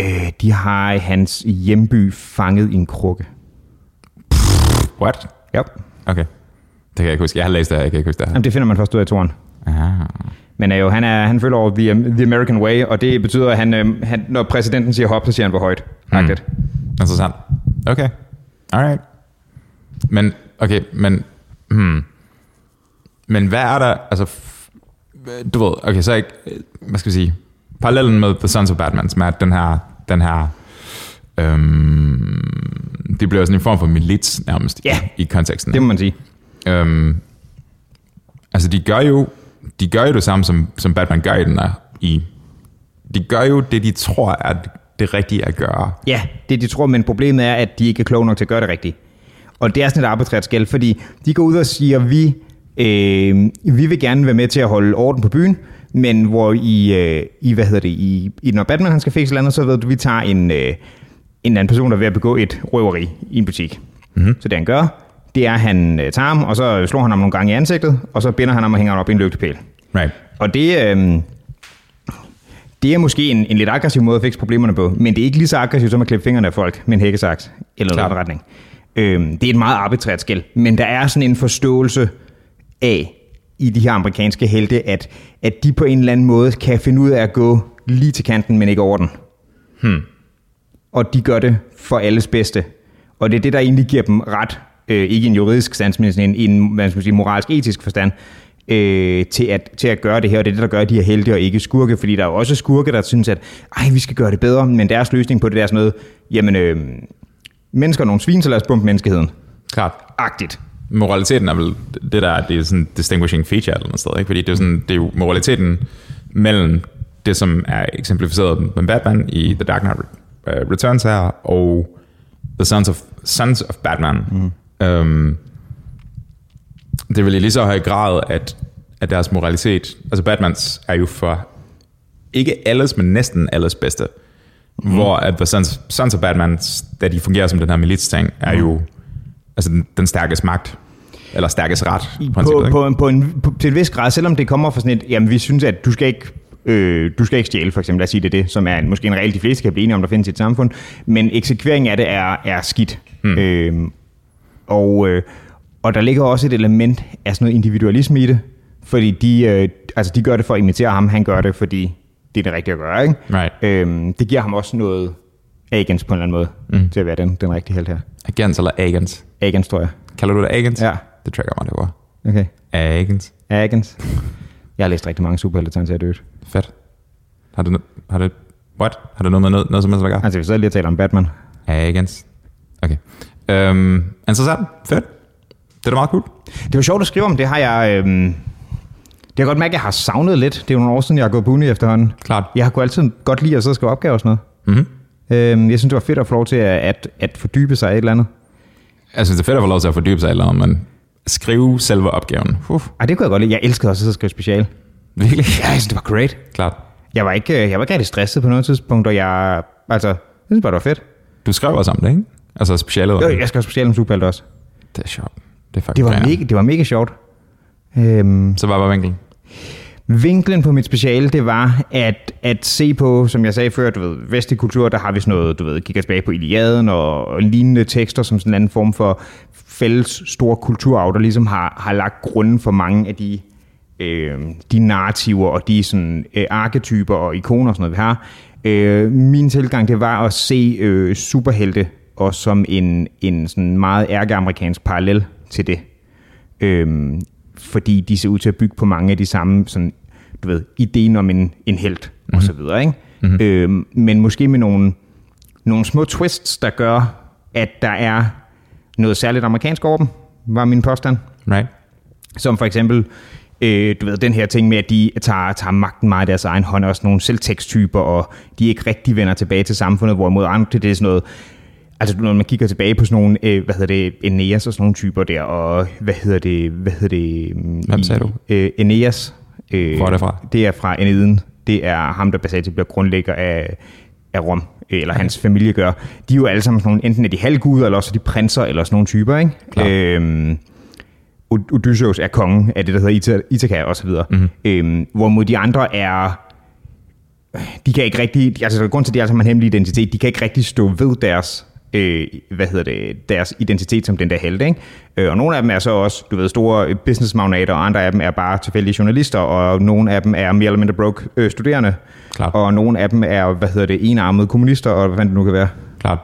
Øh, de har hans hjemby fanget i en krukke. What? Ja. Okay. Det kan jeg ikke huske. Jeg har læst det her, jeg kan ikke huske det her. Jamen, det finder man først ud af i toren. Ah. Men øh, jo, han, er, han følger over the, the American way, og det betyder, at han, øh, han, når præsidenten siger hop, så siger han hvor højt. Mm. Interessant. Okay. Alright. Men, okay, men, hmm. Men hvad er der, altså, du ved, okay, så ikke, hvad skal vi sige, parallellen med The Sons of Batman, som er den her den her, øhm, det bliver sådan en form for milits nærmest Ja. i, i konteksten. Det må man sige. Øhm, altså de gør jo, de gør jo det samme, som, som Batman gør i den her, i, de gør jo det, de tror er det rigtige at gøre. Ja, det de tror, men problemet er, at de ikke er kloge nok til at gøre det rigtigt. Og det er sådan et arbitrært skæld, fordi de går ud og siger, vi, øh, vi vil gerne være med til at holde orden på byen, men hvor i, øh, i hvad hedder det, i, i når Batman han skal fikse eller andet, så ved du, vi tager en, øh, en anden person, der er ved at begå et røveri i en butik. Mm-hmm. Så det han gør, det er, at han øh, tager ham, og så slår han ham nogle gange i ansigtet, og så binder han ham og hænger ham op i en lygtepæl. Right. Og det, øh, det er måske en, en lidt aggressiv måde at fikse problemerne på, men det er ikke lige så aggressivt som at klippe fingrene af folk med en hækkesaks eller noget retning. Øhm, det er et meget arbitrært skæld, men der er sådan en forståelse af i de her amerikanske helte, at, at de på en eller anden måde kan finde ud af at gå lige til kanten, men ikke over den. Hmm. Og de gør det for alles bedste. Og det er det, der egentlig giver dem ret, øh, ikke i en juridisk stand, men en, i en hvad skal man sige, moralsk-etisk forstand, øh, til, at, til at gøre det her. Og det er det, der gør, at de er helte og ikke skurke. Fordi der er jo også skurke, der synes, at Ej, vi skal gøre det bedre. Men deres løsning på det der er sådan noget, jamen, øh, mennesker er nogle svin, så lad os bumpe menneskeheden. Klart. Agtigt. Moraliteten er vel det der, det er sådan distinguishing feature eller noget sted, ikke? Fordi det er, sådan, det er jo moraliteten mellem det, som er eksemplificeret med Batman i The Dark Knight Returns her, og The Sons of, Sons of Batman. Mm. Um, det er vel i lige så høj grad, at, at deres moralitet, altså Batmans er jo for ikke alles, men næsten alles bedste. Mm. Hvor at The Sons, Sons of Batman, da de fungerer som den her milits-ting, er jo altså den, den stærkeste magt, eller stærkeste ret, i på, princippet. ikke? på, på en, på, til en vis grad, selvom det kommer fra sådan et, jamen vi synes, at du skal ikke, øh, du skal ikke stjæle, for eksempel, lad os sige det det, som er en, måske en regel, de fleste kan blive enige om, der findes i et samfund, men eksekveringen af det er, er skidt. Hmm. Øh, og, øh, og der ligger også et element af sådan noget individualisme i det, fordi de, øh, altså de gør det for at imitere ham, han gør det, fordi det er det rigtige at gøre, ikke? Right. Øhm, det giver ham også noget agens på en eller anden måde, mm. til at være den, den rigtige held her. Agents eller agents? Agens, tror jeg. Kalder du det agents? Ja. Det tracker mig, det var. Okay. Agents. Agens. Jeg har læst rigtig mange superhelte til at døde. Fedt. Har det, har det, what? Har det noget med noget, noget som helst at gøre? Altså, vi sidder lige og taler om Batman. Agents. Okay. Um, interessant. Fedt. Det er da meget cool. Det var sjovt at skrive om, det har jeg... Øhm, det har jeg godt mærke, at jeg har savnet lidt. Det er jo nogle år siden, jeg har gået på uni efterhånden. Klart. Jeg har kunne altid godt lide at sidde og skrive opgaver og sådan noget. Mm-hmm. Øhm, jeg synes, det var fedt at få lov til at, at, at fordybe sig i et eller andet. Jeg synes, det er fedt at få lov til at fordybe sig i et eller andet, men skrive selve opgaven. Uh, Ej, det kunne jeg godt lide. Jeg elskede også at skrive special. virkelig? Ja, jeg synes, det var great. Klart. Jeg var ikke, jeg var ikke rigtig stresset på noget tidspunkt, og jeg... Altså, jeg synes bare, det var fedt. Du skrev også om det, ikke? Altså specialet. Jo, jeg skal også special om superhelte også. Det er sjovt. Det er Det var, mega, det var mega sjovt. Øhm, Så var vinklen? Vinklen på mit speciale, det var at, at se på, som jeg sagde før, du ved, vestlig kultur, der har vi sådan noget, du ved, kigger tilbage på Iliaden og, og lignende tekster som sådan en anden form for fælles stor kulturarv, der ligesom har, har lagt grunden for mange af de, øh, de narrativer og de sådan, øh, arketyper og ikoner og sådan noget, vi har. Øh, min tilgang, det var at se øh, superhelte og som en, en sådan meget ærkeamerikansk parallel til det. Øhm, fordi de ser ud til at bygge på mange af de samme, sådan, du ved, ideen om en, en held mm-hmm. og så videre, ikke? Mm-hmm. Øhm, men måske med nogle, nogle små twists, der gør, at der er noget særligt amerikansk over dem, var min påstand. Right? Som for eksempel, øh, du ved, den her ting med, at de tager, tager magten meget i deres egen hånd, også nogle selvteksttyper, og de ikke rigtig vender tilbage til samfundet, hvorimod andre, det er sådan noget, altså når man kigger tilbage på sådan nogle, øh, hvad hedder det, Eneas og sådan nogle typer der, og hvad hedder det, hvad hedder det? mm, Hvem sagde du? Øh, Eneas. Øh, Hvor er det fra? Det er fra Eneden. Det er ham, der basalt bliver grundlægger af, af Rom, øh, eller hans familie gør. De er jo alle sammen sådan nogle, enten er de halvguder, eller også de prinser, eller sådan nogle typer, ikke? Klar. Øhm, Od- Odysseus er kongen af det, der hedder Ithaka og så videre. Mm-hmm. Øhm, hvorimod de andre er... De kan ikke rigtig... Altså, grund til, at de har en hemmelig identitet. De kan ikke rigtig stå ved deres øh, hvad hedder det, deres identitet som den der helte. Ikke? Øh, og nogle af dem er så også, du ved, store businessmagnater, og andre af dem er bare tilfældige journalister, og nogle af dem er mere eller mindre broke øh, studerende. Klart. Og nogle af dem er, hvad hedder det, enarmede kommunister, og hvad det nu kan være. Klart.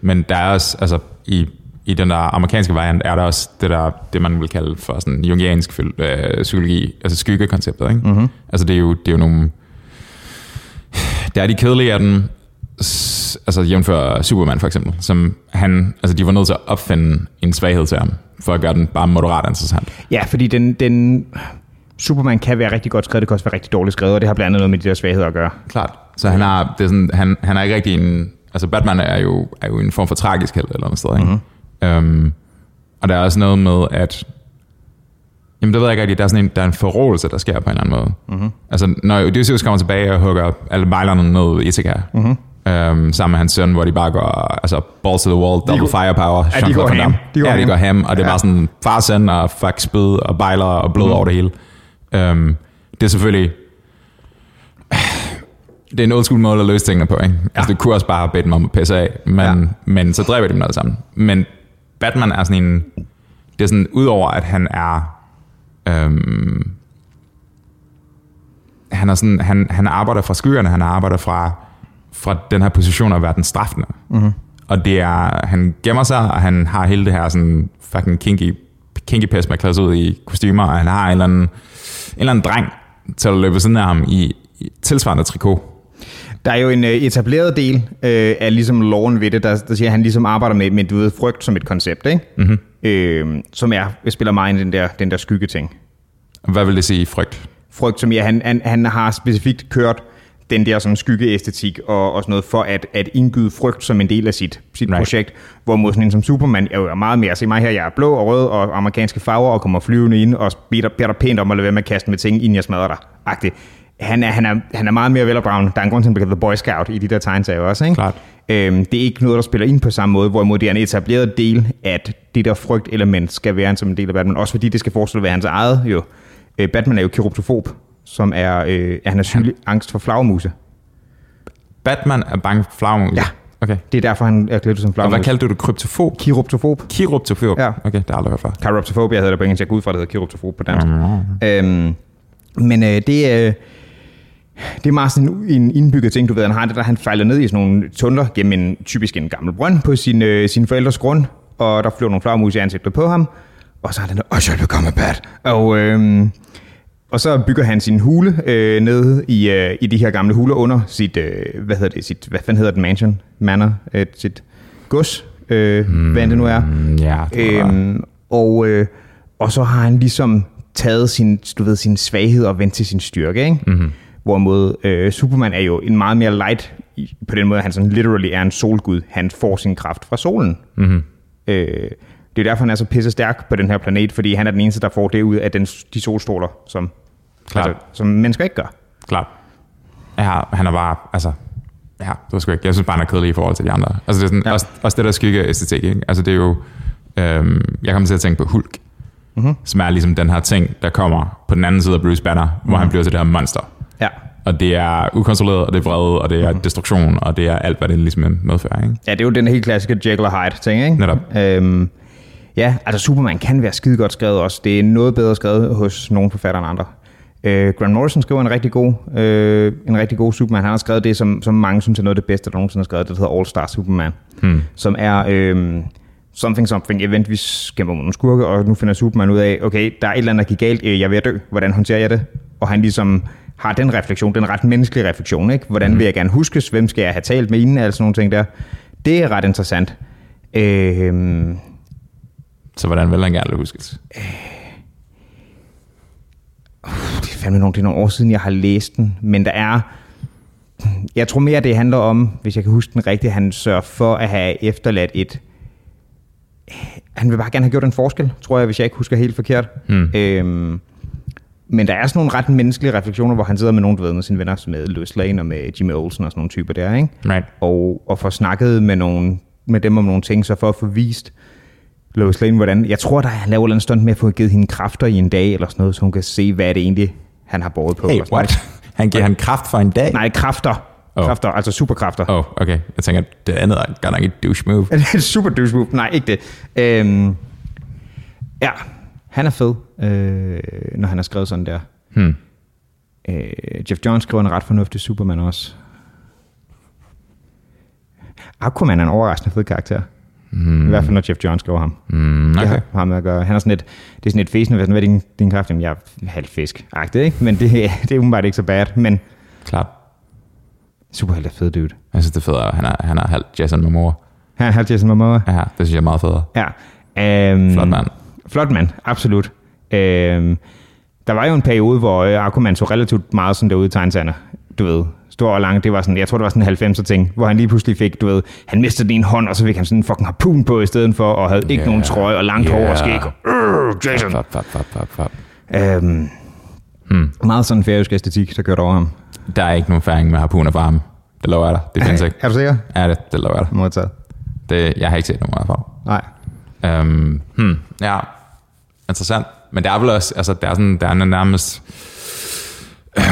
Men der er også, altså i, i den der amerikanske variant, er der også det der, det man vil kalde for sådan jungiansk øh, psykologi, altså skyggekonceptet, ikke? Mm-hmm. Altså det er jo, det er jo nogle, der er de kedelige af dem, altså jævnfør Superman for eksempel, som han, altså de var nødt til at opfinde en svaghed til ham, for at gøre den bare moderat interessant. Ja, fordi den, den Superman kan være rigtig godt skrevet, det kan også være rigtig dårligt skrevet, og det har blandt andet noget med de der svagheder at gøre. Klart. Så han er, det er sådan, han, han er ikke rigtig en, altså Batman er jo, er jo en form for tragisk held eller noget sted, ikke? Mm-hmm. Um, og der er også noget med, at Jamen det ved jeg ikke rigtig, der er sådan en, der er en forrådelse, der sker på en eller anden måde. Mm-hmm. Altså når Odysseus kommer tilbage og hugger alle bejlerne ned i Ithaca, mm-hmm. Um, sammen med hans søn, hvor de bare går, altså balls to the wall, double går- firepower, Ja, de går ham. De går ja, de ham. går ham, og det er Ja. bare sådan far søn og fuck spyd og bejler og blod mm-hmm. over det hele. Um, det er selvfølgelig det er en old school måde at løse tingene på, ikke? Ja. Altså, det kunne også bare have bedt dem om at pisse af, men. Ja. men så dræber de dem alle sammen. Men Batman er sådan en... Det er sådan, udover at han er... Øhm, han, er sådan, han, han arbejder fra skyerne, han arbejder fra, fra den her position at være den straffende. Mm-hmm. Og det er, han gemmer sig, og han har hele det her sådan fucking kinky, kinky pest med klædes ud i kostymer, og han har en eller anden, en eller anden dreng til at løbe sådan af ham i, i tilsvarende trikot. Der er jo en øh, etableret del øh, af ligesom loven ved det, der, der siger, at han ligesom arbejder med, med du ved, frygt som et koncept, ikke? Mm-hmm. Øh, som er, spiller meget den der, den der skyggeting. Hvad vil det sige frygt? Frygt, som ja, han, han, han har specifikt kørt den der sådan skyggeæstetik og, og sådan noget for at, at indgyde frygt som en del af sit, sit Right. projekt. Hvorimod sådan en som Superman er jo meget mere, se mig her, jeg er blå og rød og amerikanske farver og kommer flyvende ind og beder, beder dig pænt om at lade være med at kaste med ting, inden jeg smadrer dig. Agtigt. Han er, han, er, han er meget mere velopdragen. Der er en grund til, at han bliver The Boy Scout i de der tegneserier også. Ikke? Klart. Øhm, det er ikke noget, der spiller ind på samme måde, hvorimod det er en etableret del, at det der frygtelement skal være en som en del af Batman. Også fordi det skal forestille at være hans eget. Jo. Øh, Batman er jo kiroptofob, som er, øh, han er sygelig angst for flagermuse. Batman er bange for flagmus? Ja. Okay. Det er derfor, han er klædt som Og hvad flagermus. kaldte du det? Kryptofob? Kiroptofob. Kiroptofob? Ja. Okay, det har jeg aldrig hørt før. Chiroptofobia hedder det på engelsk. Jeg går ud fra, det hedder kiroptofob på dansk. Øhm, men øh, det, øh, det er meget sådan en indbygget ting, du ved. Han har det, der han falder ned i sådan nogle tunder gennem en, typisk en gammel brønd på sin, øh, sin forældres grund, og der flyver nogle flagermus i ansigtet på ham, og så har han I shall become a bat. Og, øh, og så bygger han sin hule øh, nede i, øh, i de her gamle huler under sit, øh, hvad hedder det, sit, hvad fanden hedder det, mansion, manor, øh, sit gods, øh, mm, hvad det nu er. Mm, ja, det Øhm, og, øh, og så har han ligesom taget sin, du ved, sin svaghed og vendt til sin styrke. Ikke? Mm-hmm. Hvorimod øh, Superman er jo en meget mere light, på den måde, at han sådan literally er en solgud. Han får sin kraft fra solen. Mm-hmm. Øh, det er derfor, han er så pisse stærk på den her planet, fordi han er den eneste, der får det ud af den, de solstråler, som, Klart. altså, som mennesker ikke gør. Klart. Ja, han er bare, altså, ja, det var sgu ikke. Jeg synes bare, han er kedelig i forhold til de andre. Altså, det er sådan, ja. Også, også det der skyggeæstetik, ikke? Altså, det er jo, øhm, jeg kommer til at tænke på Hulk, mm-hmm. som er ligesom den her ting, der kommer på den anden side af Bruce Banner, hvor mm-hmm. han bliver til det her monster. Ja. Og det er ukontrolleret, og det er vrede, og det er mm-hmm. destruktion, og det er alt, hvad det ligesom medfører, ikke? Ja, det er jo den helt klassiske Jekyll og Hyde ting, ikke? Netop. Øhm, ja, altså Superman kan være skide godt skrevet også. Det er noget bedre skrevet hos nogle forfattere end andre. Øh, Grant Morrison skriver en rigtig god, øh, en rigtig god Superman. Han har skrevet det, som, som mange synes er noget af det bedste, der nogensinde har skrevet. Det hedder All Star Superman. Hmm. Som er øh, something something event, vi kæmper mod nogle skurke, og nu finder Superman ud af, okay, der er et eller andet, der gik galt, øh, jeg er ved at dø. Hvordan håndterer jeg det? Og han ligesom har den refleksion, den ret menneskelige refleksion, ikke? Hvordan vil jeg gerne huskes? Hvem skal jeg have talt med inden? Altså sådan nogle ting der. Det er ret interessant. Øh, Så hvordan vil han gerne huskes? det er fandme nogle, det er nogle år siden, jeg har læst den, men der er, jeg tror mere, det handler om, hvis jeg kan huske den rigtigt, han sørger for at have efterladt et, han vil bare gerne have gjort en forskel, tror jeg, hvis jeg ikke husker helt forkert. Hmm. Øhm, men der er sådan nogle ret menneskelige refleksioner, hvor han sidder med nogle, du ved, med sine venner, som med Louis Lane og med Jimmy Olsen og sådan nogle typer der, ikke? Right. Og, og får snakket med, nogle, med dem om nogle ting, så for at få vist Lois Lane, hvordan... Jeg tror, der er han laver andet stunt med at få givet hende kræfter i en dag, eller sådan noget, så hun kan se, hvad er det egentlig, han har båret på. Hey, what? Han giver han kraft for en dag? Nej, kræfter. Oh. Kræfter, altså superkræfter. Åh, oh, okay. Jeg tænker, det andet er godt nok et douche move. Er <laughs> det et super douche move? Nej, ikke det. Øhm, ja, han er fed, øh, når han har skrevet sådan der. Hmm. Øh, Jeff Johns skriver en ret fornuftig Superman også. Aquaman er en overraskende fed karakter. Mm. I hvert fald, når Jeff Johns skriver ham. Mm, Okay. Det har ham at gøre. Han er sådan et, det er sådan et fæsende, hvad er din, din kraft? Jamen, jeg er halv fisk. ikke? Men det, det er umiddelbart ikke så bad. Men Klart. Superhelt er fed dude. Jeg synes, det er fedt, han er, han er halvt Jason Momoa. Her er Jason Momoa. Ja, det synes jeg er meget federe. Ja. Um, Flot mand. Flot mand, absolut. Um, der var jo en periode, hvor uh, Aquaman så relativt meget sådan derude i tegneserne. Du ved, stor og lang. Det var sådan, jeg tror, det var sådan en 90'er ting, hvor han lige pludselig fik, du ved, han mistede den ene hånd, og så fik han sådan en fucking harpun på i stedet for, og havde ikke Yeah. nogen trøje og langt hår og skæg. Uh, Jason. Fap, fap, fap, fap, fap. Um, Hmm. meget sådan færøsk æstetik, der kørte over ham. Der er ikke nogen færing med harpuner for ham. Det lover jeg dig. Det findes <laughs> ikke. Er du sikker? Ja, det, det lover jeg dig. Modtaget. Det, jeg har ikke set nogen hvert fald. Nej. Um, hmm, ja, interessant. Men der er vel også, altså der er sådan, der er nærmest, øh,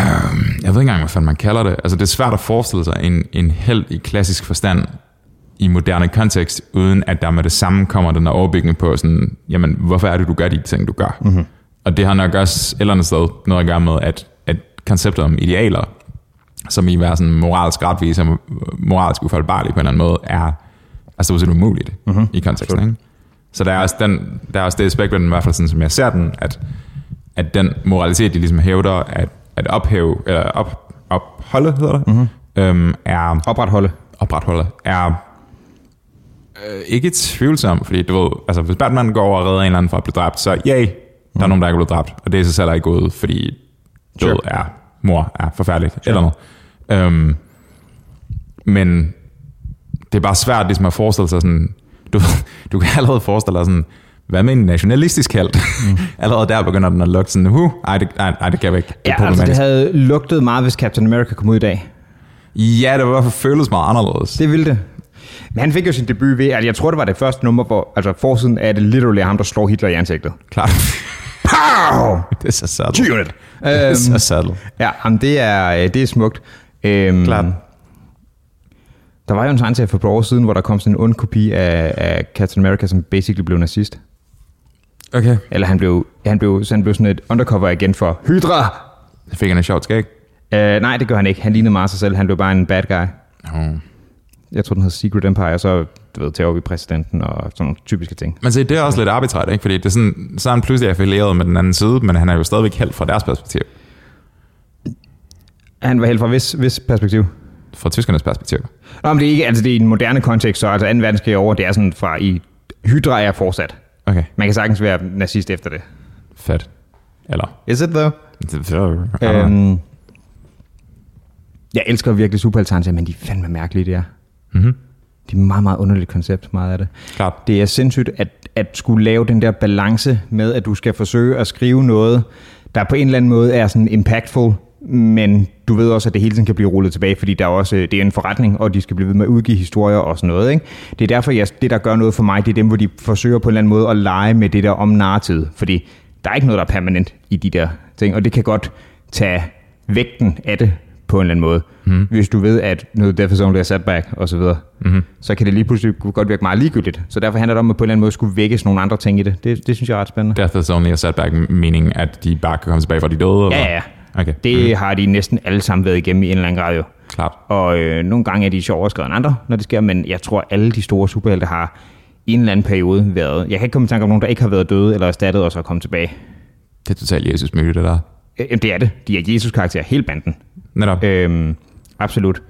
jeg ved ikke engang, hvad fanden man kalder det. Altså det er svært at forestille sig en, en held i klassisk forstand i moderne kontekst, uden at der med det samme kommer den der overbygning på sådan, jamen hvorfor er det, du gør de ting, du gør? Mm-hmm. Og det har nok også et eller andet sted noget at gøre med, at, at konceptet om idealer, som i at være sådan moralsk retvis og moralsk ufaldbarlig på en eller anden måde, er altså det er umuligt mm-hmm. i konteksten. Ikke? Så der er også, den, der er også det aspekt ved den, i hvert fald sådan, som jeg ser den, at, at den moralitet, de ligesom hævder at, at ophæve, eller op, opholde, hedder det, mm-hmm. øhm, er Opretholde. opretholde, er øh, ikke tvivlsom, fordi du ved, altså hvis Batman går over og redder en eller anden fra at blive dræbt, så yay, der er nogen, der ikke er blevet dræbt, og det er sig selv ikke gået, fordi død Sure. er, mor er forfærdeligt, sure. eller noget. Øhm, men det er bare svært ligesom at forestille sig sådan, du, du kan allerede forestille dig sådan, hvad med en nationalistisk held? Mm. <laughs> allerede der begynder den at lugte sådan, huh, ej, det, ej, ej, det kan vi ikke. Det Ja, altså det havde lugtet meget, hvis Captain America kom ud i dag. Ja, det var i hvert fald føles meget anderledes. Det ville det. Men han fik jo sin debut ved, at jeg tror, det var det første nummer, hvor altså forsiden er det literally ham, der slår Hitler i ansigtet. Klart. Pow! <laughs> det er så sattel. <laughs> Unit. Det er så Øhm, sattel. ja, jamen, det er, øh, det er smukt. Øhm, Klart. Der var jo en tegneserie for et par år siden, hvor der kom sådan en ond kopi af, af Captain America, som basically blev nazist. Okay. Eller han blev, han blev, så han blev sådan et undercover igen for Hydra. Så fik han en sjovt skæg. Uh, nej, det gør han ikke. Han lignede meget sig selv. Han blev bare en bad guy. Oh. Jeg tror, den hedder Secret Empire, og så du ved, tager vi præsidenten og sådan nogle typiske ting. Men se, det er også lidt arbitrært, ikke? Fordi det er sådan, så er han pludselig affilieret med den anden side, men han er jo stadigvæk helt fra deres perspektiv. Han var helt fra hvis, hvis perspektiv. Fra tyskernes perspektiv. Nå, men det er ikke, altså det er i en moderne kontekst, så altså 2. verdenskrig over, det er sådan fra i Hydra er fortsat. Okay, Man kan sagtens være nazist efter det. fedt. Eller... Is it though? Det, øhm. Øhm, jeg elsker virkelig superheltegnelser, men de er fandme mærkelige, det er. mm-hmm. Det er et meget, meget underligt koncept, meget af det. Klart. Det er sindssygt at, at skulle lave den der balance med, at du skal forsøge at skrive noget, der på en eller anden måde er sådan impactful, men du ved også, at det hele tiden kan blive rullet tilbage, fordi der er også, det er en forretning, og de skal blive ved med at udgive historier og sådan noget. Ikke? Det er derfor, jeg, det der gør noget for mig, det er dem, hvor de forsøger på en eller anden måde at lege med det der om narrativet, fordi der er ikke noget, der er permanent i de der ting, og det kan godt tage vægten af det på en eller anden måde. Mm. Hvis du ved, at noget Death is only a setback og så videre, mm-hmm. så kan det lige pludselig godt virke meget ligegyldigt. Så derfor handler det om, at på en eller anden måde skulle vækkes nogle andre ting i det. Det, det synes jeg er ret spændende. Death is only a setback, meaning at de bare kan komme tilbage fra de døde? Eller? Ja, ja. Okay, Det mm. har de næsten alle sammen været igennem i en eller anden grad jo. klart. Og øh, nogle gange er de sjovere skrevet end andre, når det sker, men jeg tror, alle de store superhelte har i en eller anden periode været... Jeg kan ikke komme i tanke om nogen, der ikke har været døde eller erstattet og så er kommet tilbage. Det er totalt Jesus myte, det der. Øh, jamen, det er det. De er Jesus-karakterer, hele banden. Netop. Øhm, absolut.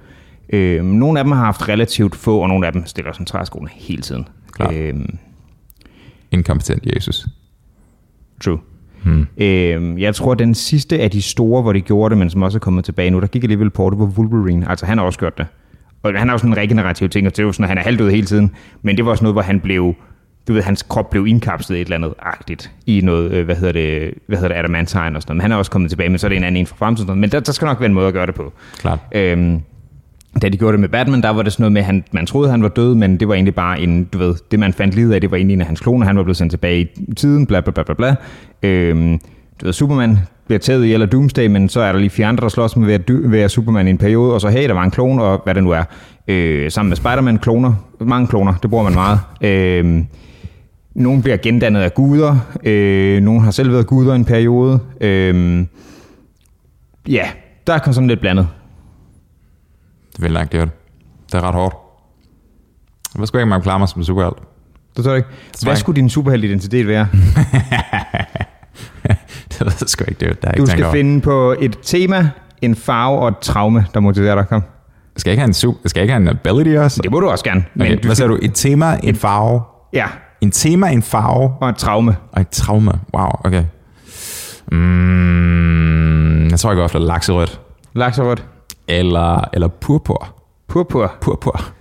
Øhm, nogle af dem har haft relativt få, og nogle af dem stiller træskoene hele tiden. Klart. Øhm, Inkompetent Jesus. true. Hmm. Øhm, jeg tror, den sidste af de store, hvor de gjorde det, men som også er kommet tilbage nu, der gik alligevel på, det var Wolverine. Altså, han har også gjort det. Og han har jo sådan en regenerativ ting, og det er jo sådan, at han er halvdød hele tiden. Men det var også noget, hvor han blev, du ved, hans krop blev indkapslet et eller andet agtigt, i noget, øh, hvad hedder det, hvad hedder det, adamantine og sådan noget. Men han er også kommet tilbage, men så er det en anden en fra fremtiden. Men der, der skal nok være en måde at gøre det på. Klart. Øhm, da de gjorde det med Batman, der var det sådan noget med, at han, man troede, han var død, men det var egentlig bare en, du ved, det man fandt livet af, det var egentlig en af hans kloner, han var blevet sendt tilbage i tiden, bla bla bla bla bla. Øhm, du ved, Superman bliver taget i eller Doomsday, men så er der lige fire andre, der slås med at være Superman i en periode, og så hey, der var en klon, og hvad det nu er. Øh, sammen med Spider-Man, kloner, mange kloner, det bruger man meget. Øh, nogle bliver gendannet af guder, øh, nogle har selv været guder i en periode. Øh, ja, der er sådan lidt blandet. Det vil langt gjort. Det er ret hårdt. Hvad skulle jeg ikke, klare mig som superhelt? Det tror jeg ikke. Hvad jeg skulle din superheltidentitet være? <laughs> det ved jeg sgu ikke, det er, er Du ikke skal over. finde på et tema, en farve og et traume, der motiverer dig. Kom. Skal jeg ikke have en, super, skal jeg ikke have en ability også? Det må du også gerne. Okay, du, hvad sagde du? Et tema, en farve? Ja, En tema, en farve og et traume. og et traume. Wow, okay. Mm, jeg tror, jeg går efter lakserødt. Lakserødt. Eller, eller purpur. Purpur. Purpur.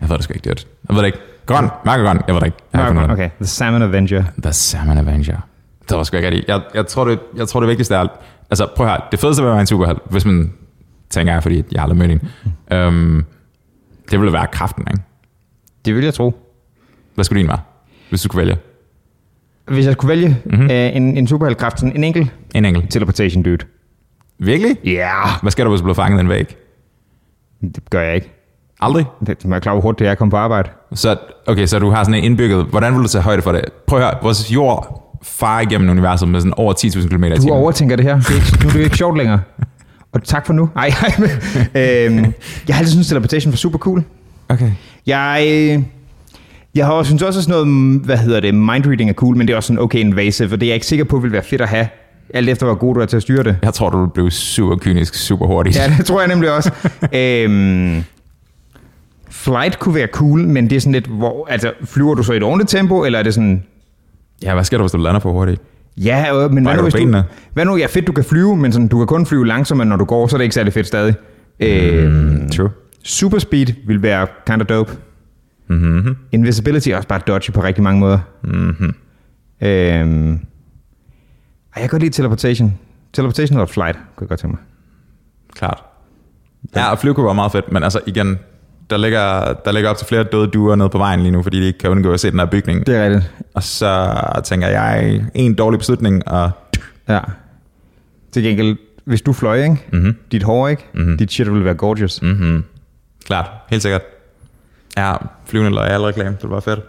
Jeg ved det sgu ikke, det Jeg ved det ikke. Grøn. Mørk og grøn. Jeg ved det ikke. Jeg har. Okay, The Salmon Avenger. The Salmon Avenger. Det var sgu ikke rigtigt. Jeg, jeg, tror, det, jeg tror, det vigtigste er... Altså, prøv her. Det fedeste ved at være en superhelt, hvis man tænker jeg, fordi jeg aldrig mødt en, øhm, det ville være kraften, ikke? Det vil jeg tro. Hvad skulle din være, hvis du skulle vælge? Hvis jeg skulle vælge mm-hmm. øh, en, en superheltkraft, sådan en enkelt En enkelt. teleportation dude. Virkelig? Ja. Yeah. Hvad sker der, hvis du bliver fanget i en væg? Det gør jeg ikke. Aldrig? Det må jeg klar, hvor hurtigt det er at komme på arbejde. Så, okay, så du har sådan en indbygget... Hvordan vil du tage højde for det? Prøv at høre, vores jord farer igennem universet med sådan over 10.000 km i Du overtænker det her. Det er ikke, nu er det ikke sjovt længere. Og tak for nu. Ej, ej, men, øhm, jeg har altid syntes, teleportation var super cool. Okay. Jeg, øh, jeg har også synes også sådan noget, hvad hedder det, mindreading er cool, men det er også sådan okay invasive, og det er jeg ikke sikker på, vil være fedt at have, alt efter hvor god du er til at styre det. Jeg tror, du blive super kynisk super hurtigt. Ja, det tror jeg nemlig også. <laughs> øhm, flight kunne være cool, men det er sådan lidt, hvor, altså, flyver du så i et ordentligt tempo, eller er det sådan, ja, hvad sker der, hvis du lander for hurtigt? ja, øh, men hvad Brækker nu, hvis du, hvad nu, ja, fedt, du kan flyve, men sådan, du kan kun flyve langsommere, når du går, så er det ikke særlig fedt stadig. Mm, true. super speed vil være kind of dope. Mm-hmm. Invisibility er også bare dodgy på rigtig mange måder. Mm-hmm. Øhm, ej, jeg kan godt lide teleportation. Teleportation eller flight, kunne jeg godt tænke mig. Klart. Ja, og flyve kunne være meget fedt, men altså igen, der ligger, der ligger op til flere døde duer nede på vejen lige nu, fordi de ikke kan undgå at se den her bygning. Det er rigtigt. Og så tænker jeg, en dårlig beslutning, og Ja. Til gengæld, hvis du fløj, ikke? Mhm. Dit hår, ikke? Mhm. Dit shit ville være gorgeous. mm-hmm. klart, helt sikkert. Ja, flyvende loyal reklame, det var fedt.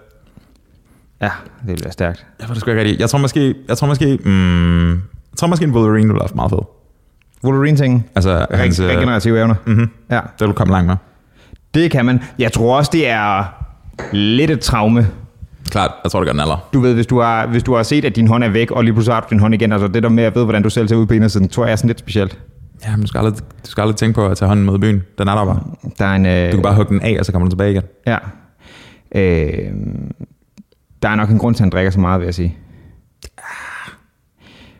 Ja, det ville være stærkt. Jeg var det sgu ikke rigtigt. Jeg tror måske, jeg tror måske, mm, jeg tror måske en Wolverine ville være meget fed. Wolverine-ting. Altså, hans, Re- øh, regenerative evner. mhm, Ja, det vil du komme langt med. det kan man. Jeg tror også, det er lidt et traume. Klart, jeg tror, det gør den alder. Du ved, hvis du, har, hvis du har set, at din hånd er væk, og lige pludselig har du din hånd igen, altså det der med at vide, hvordan du selv ser ud på indersiden, tror jeg er sådan lidt specielt. Ja, men du skal aldrig, du skal aldrig tænke på at tage hånden med i byen. Den er der bare. Der er en... Øh, Du kan bare hugge den af, og så kommer den tilbage igen. Ja. Øh, der er nok en grund til, at han drikker så meget, vil jeg sige.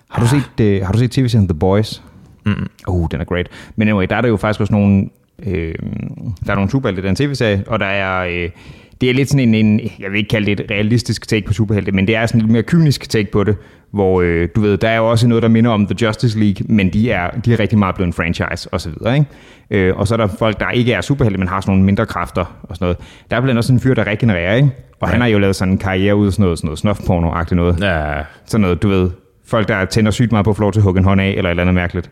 Har du set, øh, har du set tv-serien The Boys? Mm. Oh, den er great. Men anyway, der er der jo faktisk også nogle... Øh, der er nogle superhelte i den tv-serie, og der er... Øh, det er lidt sådan en, en, jeg vil ikke kalde det et realistisk take på superhelte, men det er sådan en lidt mere kynisk take på det, hvor øh, du ved, der er jo også noget, der minder om The Justice League, men de er, de er rigtig meget blevet en franchise og så videre, ikke? Øh, og så er der folk, der ikke er superhelte, men har sådan nogle mindre kræfter og sådan noget. Der er blandt andet også en fyr, der regenererer, ikke? Og han har jo lavet sådan en karriere ud af sådan noget, sådan noget snuff-porno-agtigt noget. Ja, Sådan noget, du ved, folk, der tænder sygt meget på lov til at hugge en hånd af, eller et eller andet mærkeligt.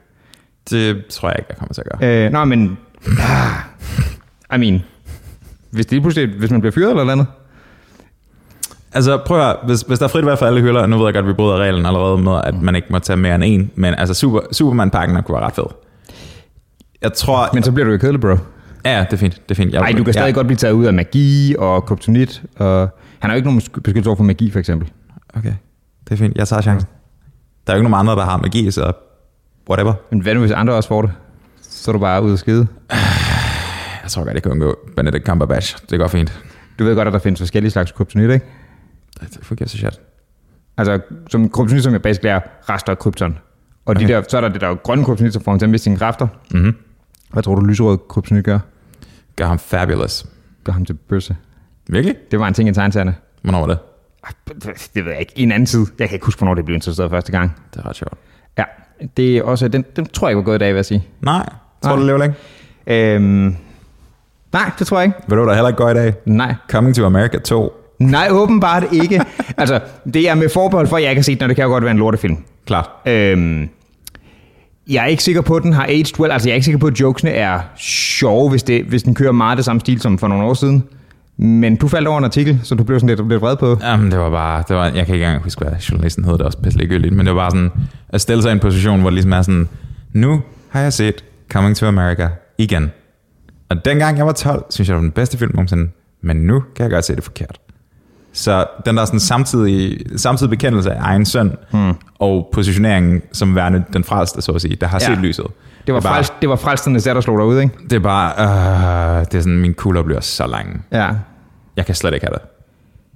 det tror jeg ikke, jeg kommer til at gøre. Øh, nå, men... Ah, I mean... Hvis, det pludselig, hvis man bliver fyret eller andet. Altså prøv at høre, hvis, hvis der er frit valg for alle hylder, nu ved jeg godt, at vi bryder reglen allerede med, at man ikke må tage mere end en, men altså super, Superman-pakken kunne være ret fed. Jeg tror... Men så bliver du jo kedelig, bro. ja, det er fint. Det er fint. Jeg, Nej, du kan stadig ja. godt blive taget ud af magi og kryptonit. Og han har jo ikke nogen sk- beskyttelse over for magi, for eksempel. Okay, det er fint. Jeg tager chancen. Der er jo ikke nogen andre, der har magi, så whatever. Men hvad nu, hvis andre også får det? Så er du bare ude at skide. <sighs> Jeg tror godt, jeg kan undgå Benedict Cumberbatch. Det går fint. Du ved godt, at der findes forskellige slags kryptonit, ikke? Det fungerer så shit. Altså, som kryptonit, som jeg basically er rester af krypton. Og okay. de der, så er der det der grønne kryptonit, som får ham til at miste sine kræfter. Mm-hmm. Hvad tror du, lyserød kryptonit gør? Gør ham fabulous. Gør ham til bøsse. Virkelig? Det var en ting i tegneserierne. Hvornår var det? Det ved jeg ikke. I en anden tid. Jeg kan ikke huske, hvornår det blev introduceret første gang. Det er ret sjovt. Ja, det er også, den, den tror jeg ikke var gået i dag, vil jeg sige. Nej. Tror Nej. du, det lever længe? Øhm, nej, det tror jeg ikke. Ved du, der heller ikke går i dag? Nej. Coming to America 2. Nej, åbenbart ikke. <laughs> altså, det er med forbehold for, at jeg ikke har set den, og det kan jo godt være en lortefilm. Klart. Øhm, jeg er ikke sikker på, at den har aged well. Altså, jeg er ikke sikker på, at jokesene er sjove, hvis, det, hvis den kører meget det samme stil som for nogle år siden. Men du faldt over en artikel, så du blev sådan lidt, lidt vred på. Jamen, det var bare, det var, jeg kan ikke engang huske, hvad journalisten hed, det også pisse ligegyldigt, men det var bare sådan, at stille sig i en position, hvor det ligesom er sådan, nu har jeg set Coming to America igen. Og dengang jeg var 12, synes jeg, det var den bedste film nogensinde, men nu kan jeg godt se det forkert. Så den der sådan samtidig, samtidig bekendelse af egen søn, mm. og positioneringen som værende den frelste, så at sige, der har Ja. set lyset. Det var, bare, frelst, det var frelsternes der slog dig ud, ikke? det er bare, øh, det er sådan, min kugle bliver så lang. Ja. Jeg kan slet ikke have det.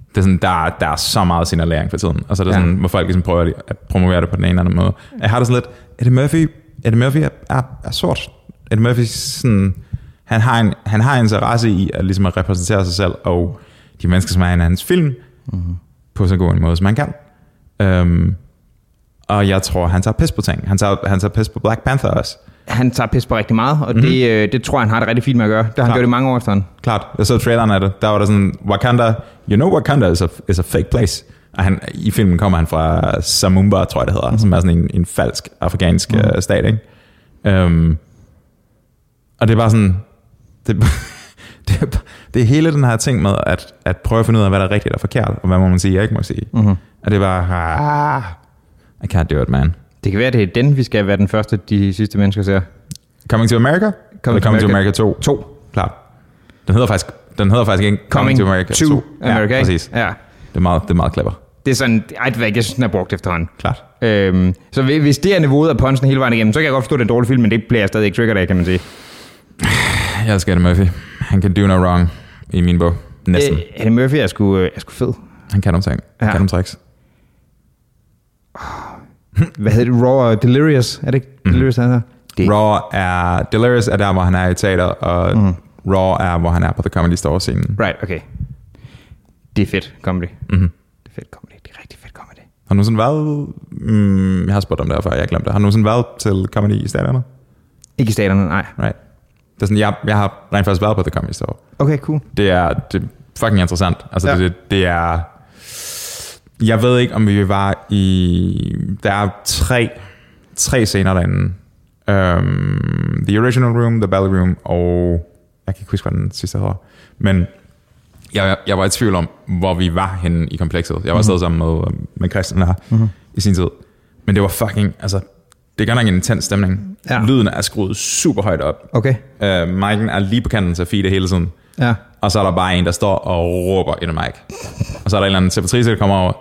Det er sådan, der, er- der er så meget signalering for tiden. Og så er det ja. sådan, hvor folk ligesom prøver at promovere det på den ene eller anden måde. Jeg har det sådan lidt, Eddie Murphy, Eddie Murphy er, er, er sort. Eddie Murphy sådan, han har, en, han har en interesse i at, ligesom at repræsentere sig selv og de mennesker, som er i hans film, mm-hmm. på så god en måde, som han kan. Um, og jeg tror, han tager pis på ting. Han tager, han tager pis på Black Panther også. Han tager pis på rigtig meget, og mm-hmm. det, øh, det tror jeg, han har det rigtig fint med at gøre. Det har han gjort i mange år efterhånden. Klart, jeg så traileren af det. Der var der sådan, Wakanda, you know Wakanda is a, is a fake place. Og han, i filmen kommer han fra Samumba, tror jeg det hedder, mm. som er sådan en, en falsk afrikansk mm. uh, stat, ikke? Um, og det er bare sådan, det, <laughs> det, det er hele den her ting med at, at prøve at finde ud af, hvad der er rigtigt og forkert, og hvad må man sige, jeg ikke må sige. Mm-hmm. Og det er bare, ah, I can't do it, man. Det kan være, det er den, vi skal være den første, de sidste mennesker ser. Coming to America? Coming, Coming to America 2? 2. Klart. Den hedder faktisk, den hedder faktisk ikke Coming, to America to 2. America. Ja, præcis. Ja. Det er meget, det er meget clever. Det er sådan, ej, det jeg synes, den er brugt efterhånden. Klart. Øhm, så hvi- hvis det er niveauet af punchen hele vejen igennem, så kan jeg godt forstå, at det er en dårlig film, men det bliver jeg stadig ikke triggered af, kan man sige. Jeg elsker Eddie Murphy. Han kan do no wrong i min bog. Næsten. Øh, Eddie Murphy er sgu, øh, er sgu fed. Han kan nogle ting. Han Ja. kan nogle tricks. <sighs> Hvad hedder det? Raw og Delirious? Er det ikke Delirious, han hedder? Raw er... Delirious er der, hvor han er i teater, og mm. Raw er, hvor han er på The Comedy Store-scenen. Right, okay. Det er fedt comedy. Mm-hmm. Det er fedt comedy. Det er rigtig fedt comedy. Har du nogensinde været... Mm, jeg har spurgt om det her før, jeg glemte det. Har du nogensinde været til comedy i staterne? Ikke i staterne, nej. Right. Det er sådan, jeg, jeg har rent faktisk været på The Comedy Store. Okay, cool. Det er, det er fucking interessant. Altså, Ja. ja. det, det er... Jeg ved ikke, om vi var i... Der er tre, tre scener derinde. Um, the Original Room, The Ballet Room, og... Jeg kan ikke huske, hvad den sidste hedder. Men jeg, jeg var i tvivl om, hvor vi var henne i komplekset. Jeg var afsted sammen med, med Christian her mm-hmm. i sin tid. Men det var fucking... Altså, det er godt nok en intens stemning. Ja. Lyden er skruet super højt op. Okay. Uh, Mike'en er lige på kanten til at feede hele tiden. Ja. Og så er der bare en, der står og råber i en mic. Og så er der en eller anden sekretrice, der kommer over.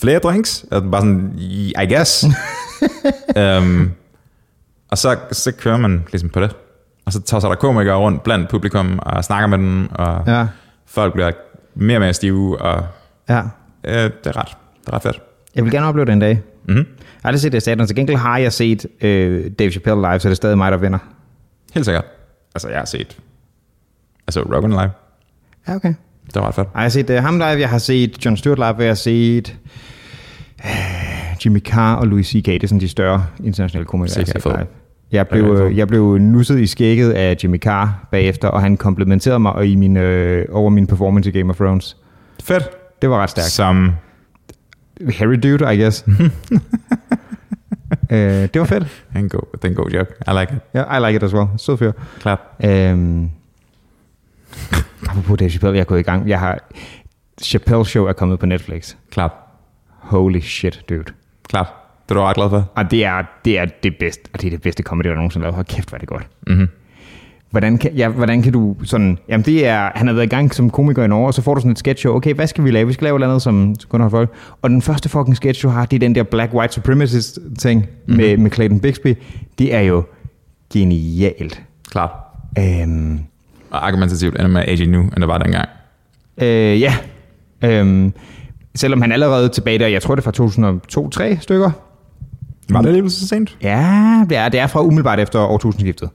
Flere drinks? Og bare sådan, I guess. um, <laughs> og så, så kører man ligesom på det. Og så tager så der komikere rundt blandt publikum og snakker med dem, og Ja. folk bliver mere og mere stive, og Ja. øh, det, er ret, det er ret fedt. Jeg vil gerne opleve det en dag. Mm-hmm. Jeg har aldrig set staterne. Til gengæld har jeg set øh, Dave Chappelle live, så det er stadig mig, der vinder. Helt sikkert. Altså, jeg har set... Altså, Rogan Live. Ja, okay. Det var ret fedt. Jeg har set uh, ham live, jeg har set John Stewart live, jeg har set uh, Jimmy Carr og Louis C.K. Det er sådan de større internationale komikere, jeg har set live. Jeg blev, øh, jeg blev nusset i skægget af Jimmy Carr bagefter, og han komplimenterede mig og i min, øh, over min performance i Game of Thrones. Fedt. Det var ret stærkt. Som... Harry dude, I guess. uh, <laughs> det var fedt. Det er en god, det er en god joke. I like it. Yeah, I like it as well. Sød fyr. Klart. Øhm, apropos Dave Chappelle, jeg er gået i gang. Jeg har, Chappelle Show er kommet på Netflix. Klart. Holy shit, dude. Klart. Det er du ret glad for. Og det er det, er det bedste, og det er det bedste comedy, der nogensinde er lavet. Hold kæft, hvor er det godt. Mm-hmm. Hvordan kan, ja, hvordan kan du sådan... Jamen det er... Han har været i gang som komiker i Norge, og så får du sådan et sketch show. Okay, hvad skal vi lave? Vi skal lave noget andet, som kun har folk. Og den første fucking sketch, du har, det er den der Black White Supremacist ting mm-hmm. med, med Clayton Bixby. Det er jo genialt. Klart. Øhm, Og argumentativt ender med AJ nu, end der var dengang. øh, ja. Øhm, selvom han allerede tilbage der, jeg tror det er fra 2002-3 stykker. Var det alligevel så sent? Ja, det er, det er fra umiddelbart efter årtusindskiftet.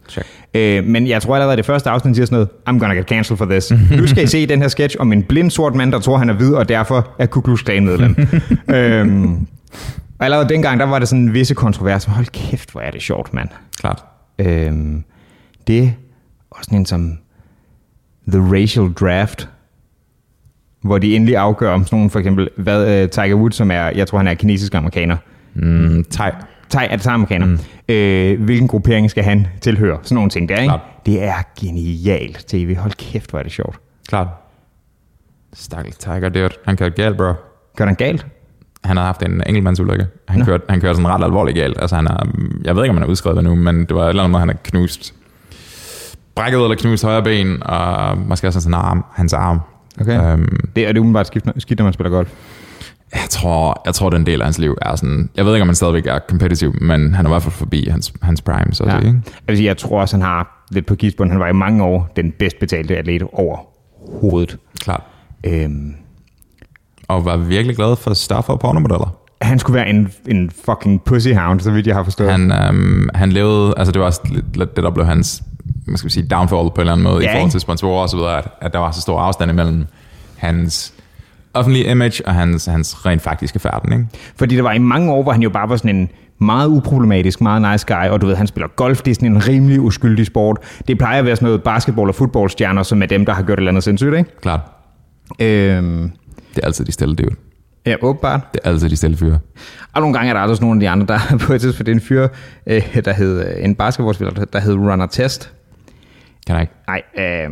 Øh, men jeg tror allerede, det første afsnit siger sådan noget, I'm gonna get cancelled for this. <laughs> Nu skal I se den her sketch om en blind sort mand, der tror, han er hvid, og derfor er Ku Klux Klan medlem. <laughs> øhm, og allerede dengang, der var det sådan en visse kontrovers. Hold kæft, hvor er det sjovt, mand. Klart. Øhm, det også sådan en som The Racial Draft, hvor de endelig afgør om sådan nogle, for eksempel, hvad uh, Tiger Woods, som er, jeg tror, han er kinesisk amerikaner, Mm, thai. Thai, er det samme amerikaner? Mm. Øh, hvilken gruppering skal han tilhøre? Sådan nogle ting der, ikke? Klart. Det er genialt tv. Hold kæft, hvor er det sjovt. Klart. Stakkels Tiger, det han kørte galt, bro. Gør den galt? Han har haft en enkeltmandsulykke. Han, Nå. kørte, han kørte sådan ret alvorligt galt. Altså, han er, jeg ved ikke, om han er udskrevet nu, men det var et eller andet, han er knust. Brækket eller knust højre ben, og måske også sådan arm, hans arm. Okay. Øhm, Det er det umiddelbart skidt, skidt, når man spiller golf. Jeg, tror, jeg tror, den del af hans liv er sådan... Jeg ved ikke, om han stadigvæk er competitive, men han er i hvert fald forbi hans, hans prime, så Ja. sige, ikke? Sige, jeg tror også, han har lidt på gidsbund. Han var i mange år den bedst betalte atlet overhovedet. Klart. Øhm, Og var virkelig glad for stoffer og pornomodeller. han skulle være en, en fucking pussyhound, så vidt jeg har forstået. Han, øhm, han levede, altså det var også lidt, lidt det, der blev hans, hvad skal sige, downfall på en eller anden måde, Ja, i forhold til sponsorer og så videre, at, at der var så stor afstand imellem hans offentlige image og hans, hans rent faktiske færden, ikke? Fordi der var i mange år, hvor han jo bare var sådan en meget uproblematisk, meget nice guy, og du ved, han spiller golf, det er sådan en rimelig uskyldig sport. Det plejer at være sådan noget basketball- og fodboldstjerner, som er dem, der har gjort et eller andet sindssygt, ikke? Klart. Øhm, Det er altid de stille dude. ja, åbenbart. Det er altid de stille fyre. Og nogle gange er der også nogle af de andre, der <laughs> på et tidspunkt, det er en fyr, øh, der hed, øh, en basketballspiller, der- der hed Runner Test. Kan jeg ikke? Nej, øh,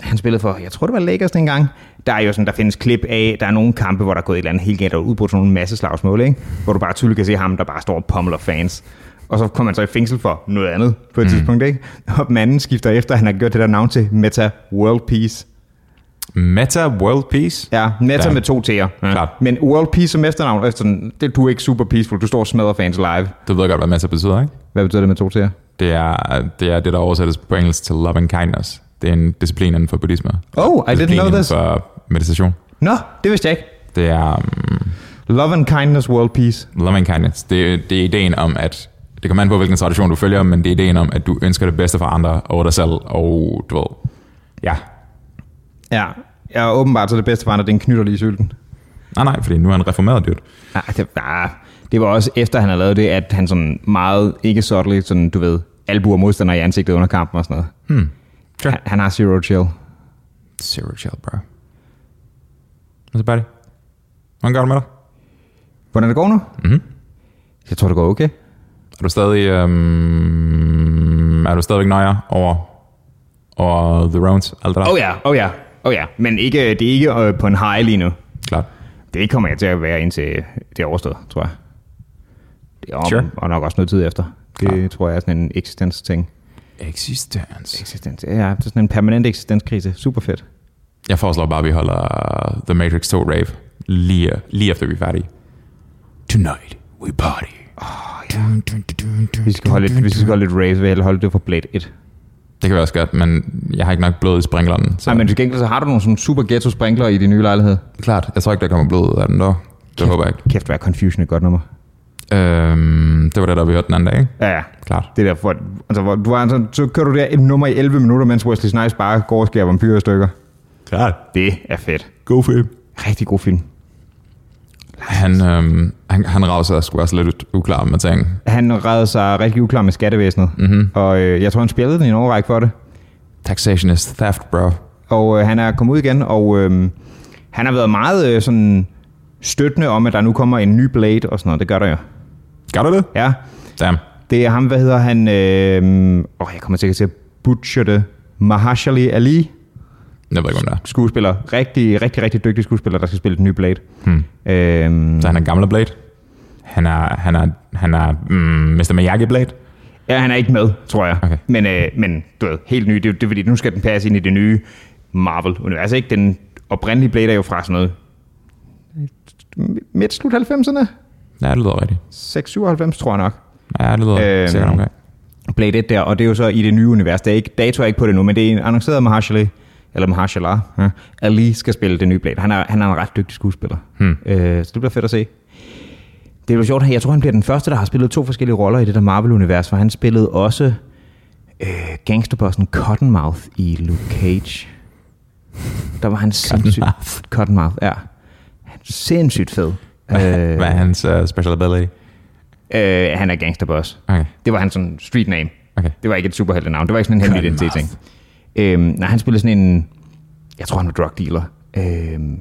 han spillede for, jeg tror det var Lakers dengang. Der er jo sådan, der findes klip af, der er nogle kampe, hvor der er gået et eller andet helt galt og udbrudt sådan nogle masse slagsmål, ikke? Hvor du bare tydeligt kan se ham, der bare står og pommeler fans. Og så kommer han så i fængsel for noget andet på et mm. tidspunkt, ikke? Og manden skifter efter, han har gjort det der navn til Meta World Peace. Meta World Peace? Ja, Meta Ja. med to T'er. Ja. Klart. Men World Peace som efternavn, er sådan, det, du er ikke super peaceful, du står og smadrer fans live. Du ved godt, hvad Meta betyder, ikke? Hvad betyder det med to T'er? Det er, det er det, der oversættes på engelsk til love and kindness. Det er en disciplin inden for buddhisme. Oh, I didn't know this. for meditation. Nå, det vidste jeg ikke. Det er um, Love and kindness, world peace. love and kindness. Det, det er ideen om, at det kommer an på, hvilken tradition du følger, men det er ideen om, at du ønsker det bedste for andre og dig selv, og du ved, ja. Ja, ja åbenbart så det bedste for andre, det er en knytter lige i sylten. Nej, nej, fordi nu er han reformeret, dude. Ja, det, ja, det var også efter, han havde lavet det, at han sådan meget, ikke subtly, sådan, du ved, albuer modstander i ansigtet under kampen og sådan noget. Hmm. Sure. Han, han har zero chill. Zero chill, bro. Hvad så, buddy? Hvordan gør du med dig? Hvordan det går nu? Mhm. Jeg tror, det går okay. Er du stadig, øhm, er du stadigvæk nøjer over, over The Rounds, alt det der? Oh ja, oh ja, oh ja. Men ikke, det er ikke øh, på en high lige nu. Klart. Det kommer jeg til at være indtil det er overstået, tror jeg. Om, Sure. og nok også noget tid efter. Det Klar. tror jeg er sådan en eksistens-ting. Existence. Eksistens, ja, det er sådan en permanent eksistenskrise. Super fedt. Jeg foreslår bare, at vi holder The Matrix 2 rave lige, lige efter vi er færdige. Tonight we party. Oh, ja. Vi skal holde lidt, hvis vi skal holde lidt rave, vil jeg holde det for Blade 1. Det kan vi også godt, men jeg har ikke nok blod i sprinkleren. Så Nej, men til gengæld så har du nogle sådan super ghetto sprinkler i din nye lejlighed. klart, jeg tror ikke, der kommer blod ud af den dog. Det håber jeg ikke. Kæft, hvad er Confusion et godt nummer. Øhm, det var det, der vi hørte den anden dag, ikke? Ja, ja. Klart. Det der, for, altså, hvor, du har, altså, så kører du der et nummer i 11 minutter, mens Wesley Snipes bare går og skærer vampyrer i stykker. Klart. Det er fedt. God film. Rigtig god film. Han, øhm, han, han rager sig sgu også lidt uklar med ting. Han redde sig rigtig uklar med skattevæsenet, Mm-hmm. og øh, jeg tror, han spillede den i en overrække for det. Taxation is theft, bro. Og øh, han er kommet ud igen, og øh, han har været meget øh, sådan støttende om, at der nu kommer en ny Blade og sådan noget. Det gør der jo. Gør du det? Ja, Damn. det er ham, hvad hedder han? Øh, åh, jeg kommer sikkert til at butcher det. Mahashali Ali, Jeg ved ikke, hvem det er. skuespiller. Rigtig, rigtig, rigtig dygtig skuespiller, der skal spille den nye Blade. Hmm. Øhm, Så han er gamle Blade. Han er, han er, han er mm, Mr. Miyagi Blade. ja, han er ikke med, tror jeg. Okay. Men, øh, men du ved, helt ny. Det, det er fordi, nu skal den passe ind i det nye Marvel-univers. Ikke den oprindelige Blade er jo fra sådan noget midt slut 90'erne. Ja, det lyder rigtigt. 697 tror jeg nok. Ja, det lyder Øhm, sikkert omkring. Blade 1 der, og det er jo så i det nye univers. Der er ikke, dato er ikke på det nu, men det er annonceret at Mahershala, eller Mahershala, ja, Ali skal spille det nye Blade. Han er, han er en ret dygtig skuespiller. Hmm. Øh, så det bliver fedt at se. Det bliver sjovt. Jeg tror, han bliver den første, der har spillet to forskellige roller i det der Marvel-univers, for han spillede også øh, gangsterbossen Cottonmouth i Luke Cage. Der var han sindssygt... Cottonmouth. Cottonmouth, ja. Han er sindssygt fed. Hvad, hvad er hans uh, special ability? øh, han er gangsterboss. Okay, Det var hans sådan street name. okay. Det var ikke et superheltenavn. Det var ikke sådan en hemmelig identitet ting. Øhm, nej, han spillede sådan en... Jeg tror, han var drug dealer. Øhm,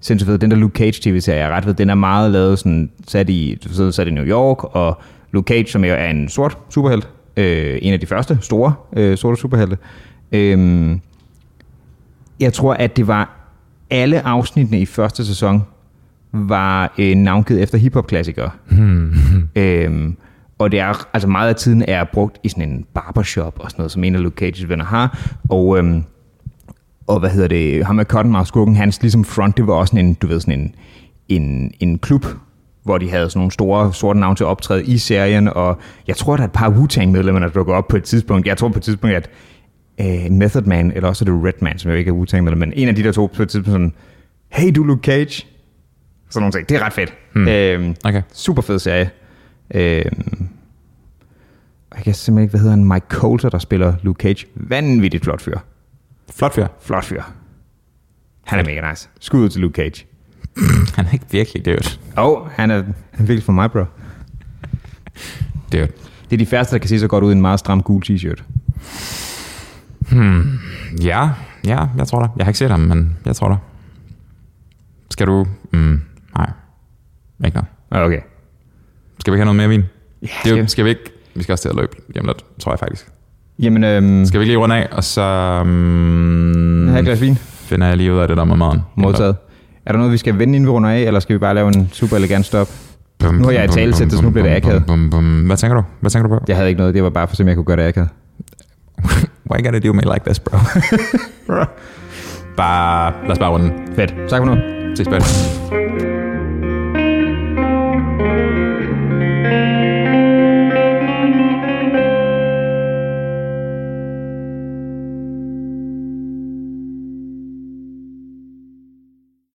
sindssygt fed. Den der Luke Cage tv-serie, jeg er ret ved, den er meget lavet sådan, sat i, ved, sat i New York, og Luke Cage, som jo er en sort superhelt, øh, en af de første store øh, sorte superhelte. Øhm, jeg tror, at det var alle afsnittene i første sæson, var øh, navngivet efter hiphop-klassikere. <laughs> Øhm, og det er, altså meget af tiden er brugt i sådan en barbershop og sådan noget, som en af Luke Cage's venner har. Og øhm, og hvad hedder det, ham med Cottonmouth skurken, hans ligesom front, det var også sådan en, du ved, sådan en, en, en klub, hvor de havde sådan nogle store sorte navne til at optræde i serien, og jeg tror, der er et par Wu-Tang-medlemmer, der dukker op på et tidspunkt. Jeg tror på et tidspunkt, at uh, Method Man, eller også er det Redman, som jo ikke er Wu-Tang medlem, men en af de der to på et tidspunkt sådan, hey du Luke Cage, sådan nogle ting. Det er ret fedt. Hmm. Øhm, Okay. super fed serie. Øhm, jeg kan simpelthen ikke, hvad hedder han, Mike Coulter, der spiller Luke Cage. Vanvittigt flot fyr. Flot fyr. Flot fyr. Han er mega nice. Skud ud til Luke Cage. <laughs> Han er ikke virkelig død. Oh, han er, han er virkelig for mig, bro. Død. Det er de færreste, der kan se så godt ud i en meget stram gul t-shirt. Hmm. Ja, ja, jeg tror dig. Jeg har ikke set ham, men jeg tror dig. Skal du... Mm, noget. Ah, Okay. Skal vi ikke have noget mere vin? Ja, Det er jo, skal, vi ikke... Vi skal også til at løbe hjem lidt, tror jeg faktisk. Jamen, øhm, Skal vi ikke lige runde af, og så have et glas vin? finder jeg lige ud af det der med maden. Modtaget. Er der noget, vi skal vende, inden vi runder af, eller skal vi bare lave en super elegant stop? Bum, Nu har jeg bum, det, så nu bliver det akavet. bum, bum. Hvad tænker du? Hvad tænker du på? Jeg havde ikke noget, det var bare for at se, om jeg kunne gøre det akavet. <laughs> Why gotta do me like this, bro? <laughs> bare, lad os bare runde. Fedt. Tak for nu. Ses bagefter.